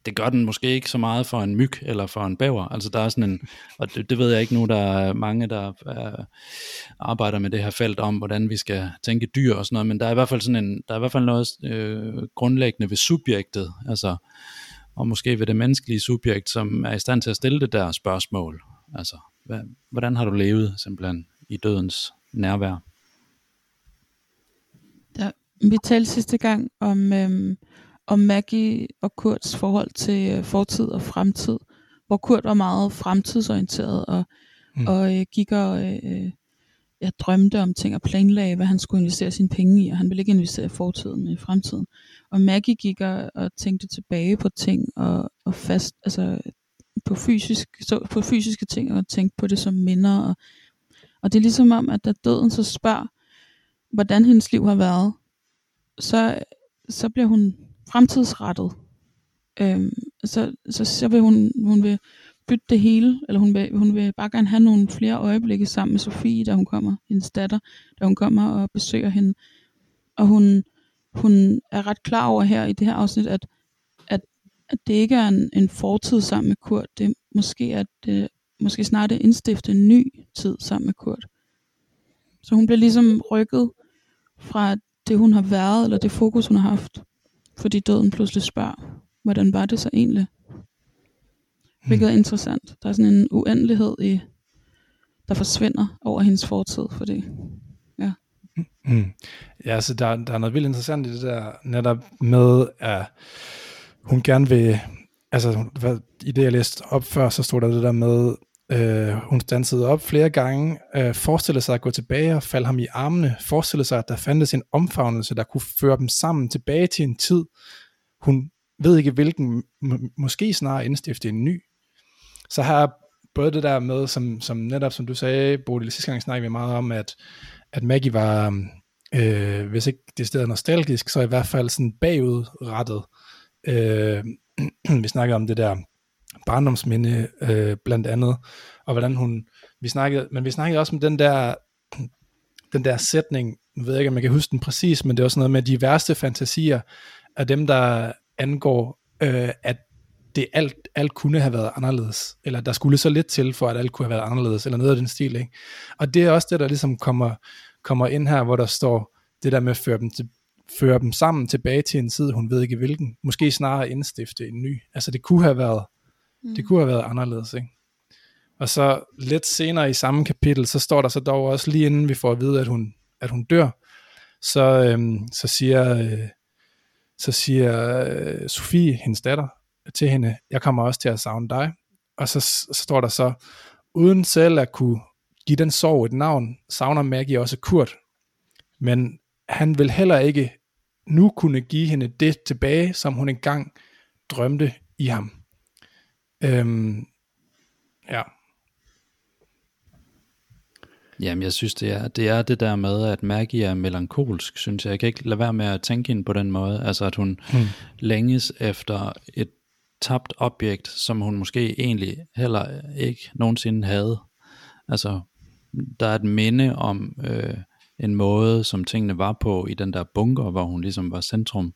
det gør den måske ikke så meget for en myg eller for en bæver. Altså der er sådan en, og det, det ved jeg ikke nu, der er mange, der uh, arbejder med det her felt om, hvordan vi skal tænke dyr og sådan noget, men der er i hvert fald sådan en, der er i hvert fald noget øh, grundlæggende ved subjektet, altså, og måske ved det menneskelige subjekt, som er i stand til at stille det der spørgsmål. Altså, hvad, hvordan har du levet simpelthen i dødens nærvær? Ja, vi talte sidste gang om, øhm, om Maggie og Kurts forhold til øh, fortid og fremtid, hvor Kurt var meget fremtidsorienteret og, mm. og øh, gik og øh, ja, drømte om ting og planlagde, hvad han skulle investere sine penge i, og han ville ikke investere i fortiden, men i fremtiden. Og Maggie gik og, og tænkte tilbage på ting og, og fast, altså på, fysisk, så, på fysiske ting og tænkte på det som minder. Og, og det er ligesom om, at da døden så spørger, hvordan hendes liv har været, så, så bliver hun fremtidsrettet. Øhm, så, så, så vil hun, hun vil bytte det hele, eller hun vil, hun vil bare gerne have nogle flere øjeblikke sammen med Sofie, da hun kommer, hendes datter, da hun kommer og besøger hende. Og hun, hun er ret klar over her i det her afsnit, at, at, at det ikke er en, en fortid sammen med Kurt, det er måske at det måske snart indstifte en ny tid sammen med Kurt. Så hun bliver ligesom rykket fra det, hun har været, eller det fokus, hun har haft, fordi døden pludselig spørger, hvordan var det så egentlig? Hvilket er interessant. Der er sådan en uendelighed i, der forsvinder over hendes fortid, fordi ja. Mm. Ja, så der, der er noget vildt interessant i det der, netop med, at hun gerne vil, altså i det jeg læste op før, så stod der det der med, øh, hun stansede op flere gange, øh, forestillede sig at gå tilbage og falde ham i armene, forestillede sig, at der fandtes en omfavnelse, der kunne føre dem sammen tilbage til en tid, hun ved ikke hvilken, m- måske snarere indstifte en ny. Så har både det der med, som, som netop som du sagde, Bodil, sidste gang snakkede vi meget om, at, at Maggie var, øh, hvis ikke det stedet nostalgisk, så i hvert fald sådan bagudrettet. Øh, vi snakkede om det der barndomsminde øh, blandt andet, og hvordan hun, vi snakkede, men vi snakkede også om den der, den der sætning, jeg ved ikke, om man kan huske den præcis, men det var sådan noget med de værste fantasier af dem, der angår, øh, at det alt, alt kunne have været anderledes, eller der skulle så lidt til, for at alt kunne have været anderledes, eller noget af den stil, ikke? Og det er også det, der ligesom kommer, kommer ind her, hvor der står det der med at føre dem, til, føre dem sammen tilbage til en tid, hun ved ikke hvilken, måske snarere indstifte en ny. Altså det kunne have været, mm. det kunne have været anderledes, ikke? Og så lidt senere i samme kapitel, så står der så dog også lige inden vi får at vide, at hun, at hun dør, så, øhm, så siger, øh, så siger øh, Sofie, hendes datter, til hende, jeg kommer også til at savne dig. Og så, så står der så, uden selv at kunne give den sorg et navn, savner Maggie også Kurt. Men han vil heller ikke nu kunne give hende det tilbage, som hun engang drømte i ham. Øhm, ja. Jamen, jeg synes, det er, det er det der med, at Maggie er melankolsk, synes jeg. Jeg kan ikke lade være med at tænke hende på den måde. Altså, at hun hmm. længes efter et tabt objekt, som hun måske egentlig heller ikke nogensinde havde. Altså, der er et minde om øh, en måde, som tingene var på i den der bunker, hvor hun ligesom var centrum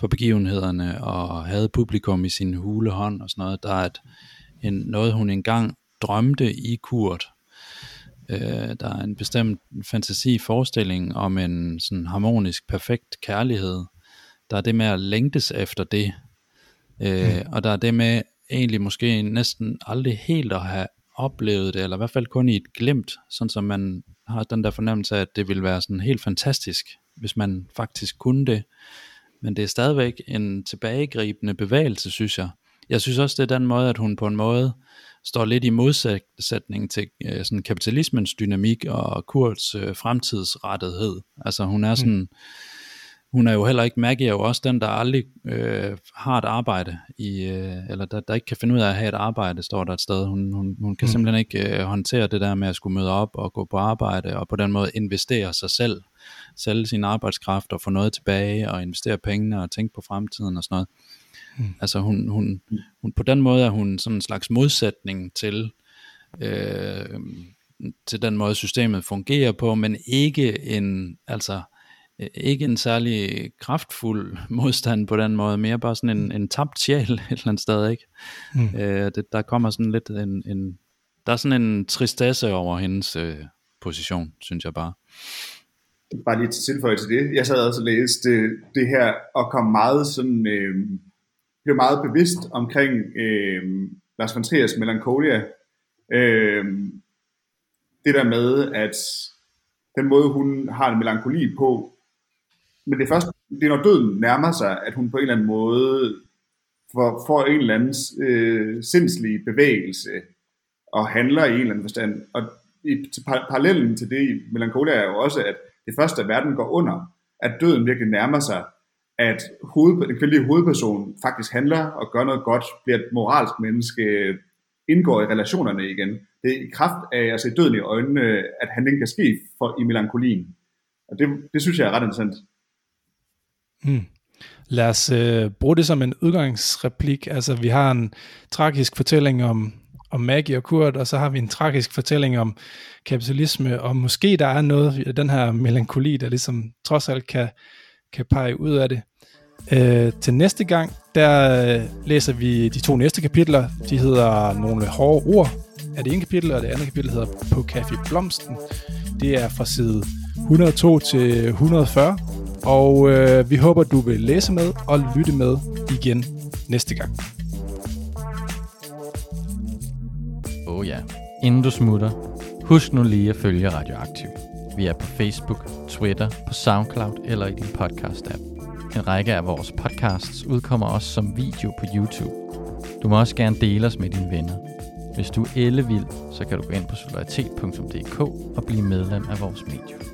for begivenhederne og havde publikum i sin hule hånd og sådan noget. Der er et, en, noget, hun engang drømte i Kurt. Øh, der er en bestemt fantasi forestilling om en sådan harmonisk, perfekt kærlighed. Der er det med at længtes efter det, Øh, mm. Og der er det med egentlig måske næsten aldrig helt at have oplevet det, eller i hvert fald kun i et glimt, sådan som man har den der fornemmelse af, at det ville være sådan helt fantastisk, hvis man faktisk kunne det. Men det er stadigvæk en tilbagegribende bevægelse, synes jeg. Jeg synes også, det er den måde, at hun på en måde står lidt i modsætning til øh, sådan kapitalismens dynamik og Kurts øh, fremtidsrettethed. Altså hun er mm. sådan... Mm hun er jo heller ikke, Maggie er jo også den, der aldrig øh, har et arbejde, i, øh, eller der, der ikke kan finde ud af at have et arbejde, står der et sted. Hun, hun, hun kan mm. simpelthen ikke øh, håndtere det der med at skulle møde op og gå på arbejde, og på den måde investere sig selv, sælge sin arbejdskraft og få noget tilbage, og investere pengene og tænke på fremtiden og sådan noget. Mm. Altså hun, hun, hun, på den måde er hun sådan en slags modsætning til, øh, til den måde systemet fungerer på, men ikke en, altså ikke en særlig kraftfuld modstand på den måde, mere bare sådan en, en tabt sjæl et eller andet sted, ikke? Mm. Øh, det, der kommer sådan lidt en, en, der er sådan en tristesse over hendes øh, position, synes jeg bare. Bare lige til tilføje til det. Jeg sad også og læste det, det her, og kom meget sådan, øh, blev meget bevidst omkring øh, Lars von Triers Melancholia. Øh, det der med, at den måde, hun har en melankoli på, men det er først, det er når døden nærmer sig, at hun på en eller anden måde får, får en eller anden øh, sindslig bevægelse og handler i en eller anden forstand. Og i, til par, parallellen til det i Melancholia er jo også, at det første, at verden går under, at døden virkelig nærmer sig, at hoved, den kvindelige hovedperson faktisk handler og gør noget godt, bliver et moralsk menneske, indgår i relationerne igen. Det er i kraft af at se døden i øjnene, at handling kan ske for, i melankolien. Og det, det synes jeg er ret interessant. Mm. Lad os øh, bruge det som en udgangsreplik. Altså, vi har en tragisk fortælling om, om Maggie og Kurt, og så har vi en tragisk fortælling om kapitalisme, og måske der er noget i den her melankoli, der ligesom trods alt kan, kan pege ud af det. Øh, til næste gang, der øh, læser vi de to næste kapitler. De hedder nogle hårde ord, er det ene kapitel, og det andet kapitel hedder På Café Blomsten. Det er fra side 102 til 140, og øh, vi håber, du vil læse med og lytte med igen næste gang. Oh ja. Inden du smutter, husk nu lige at følge Radioaktiv. Vi er på Facebook, Twitter, på SoundCloud eller i din podcast-app. En række af vores podcasts udkommer også som video på YouTube. Du må også gerne dele os med dine venner. Hvis du er ellevild, så kan du gå ind på solidaritet.dk og blive medlem af vores medie.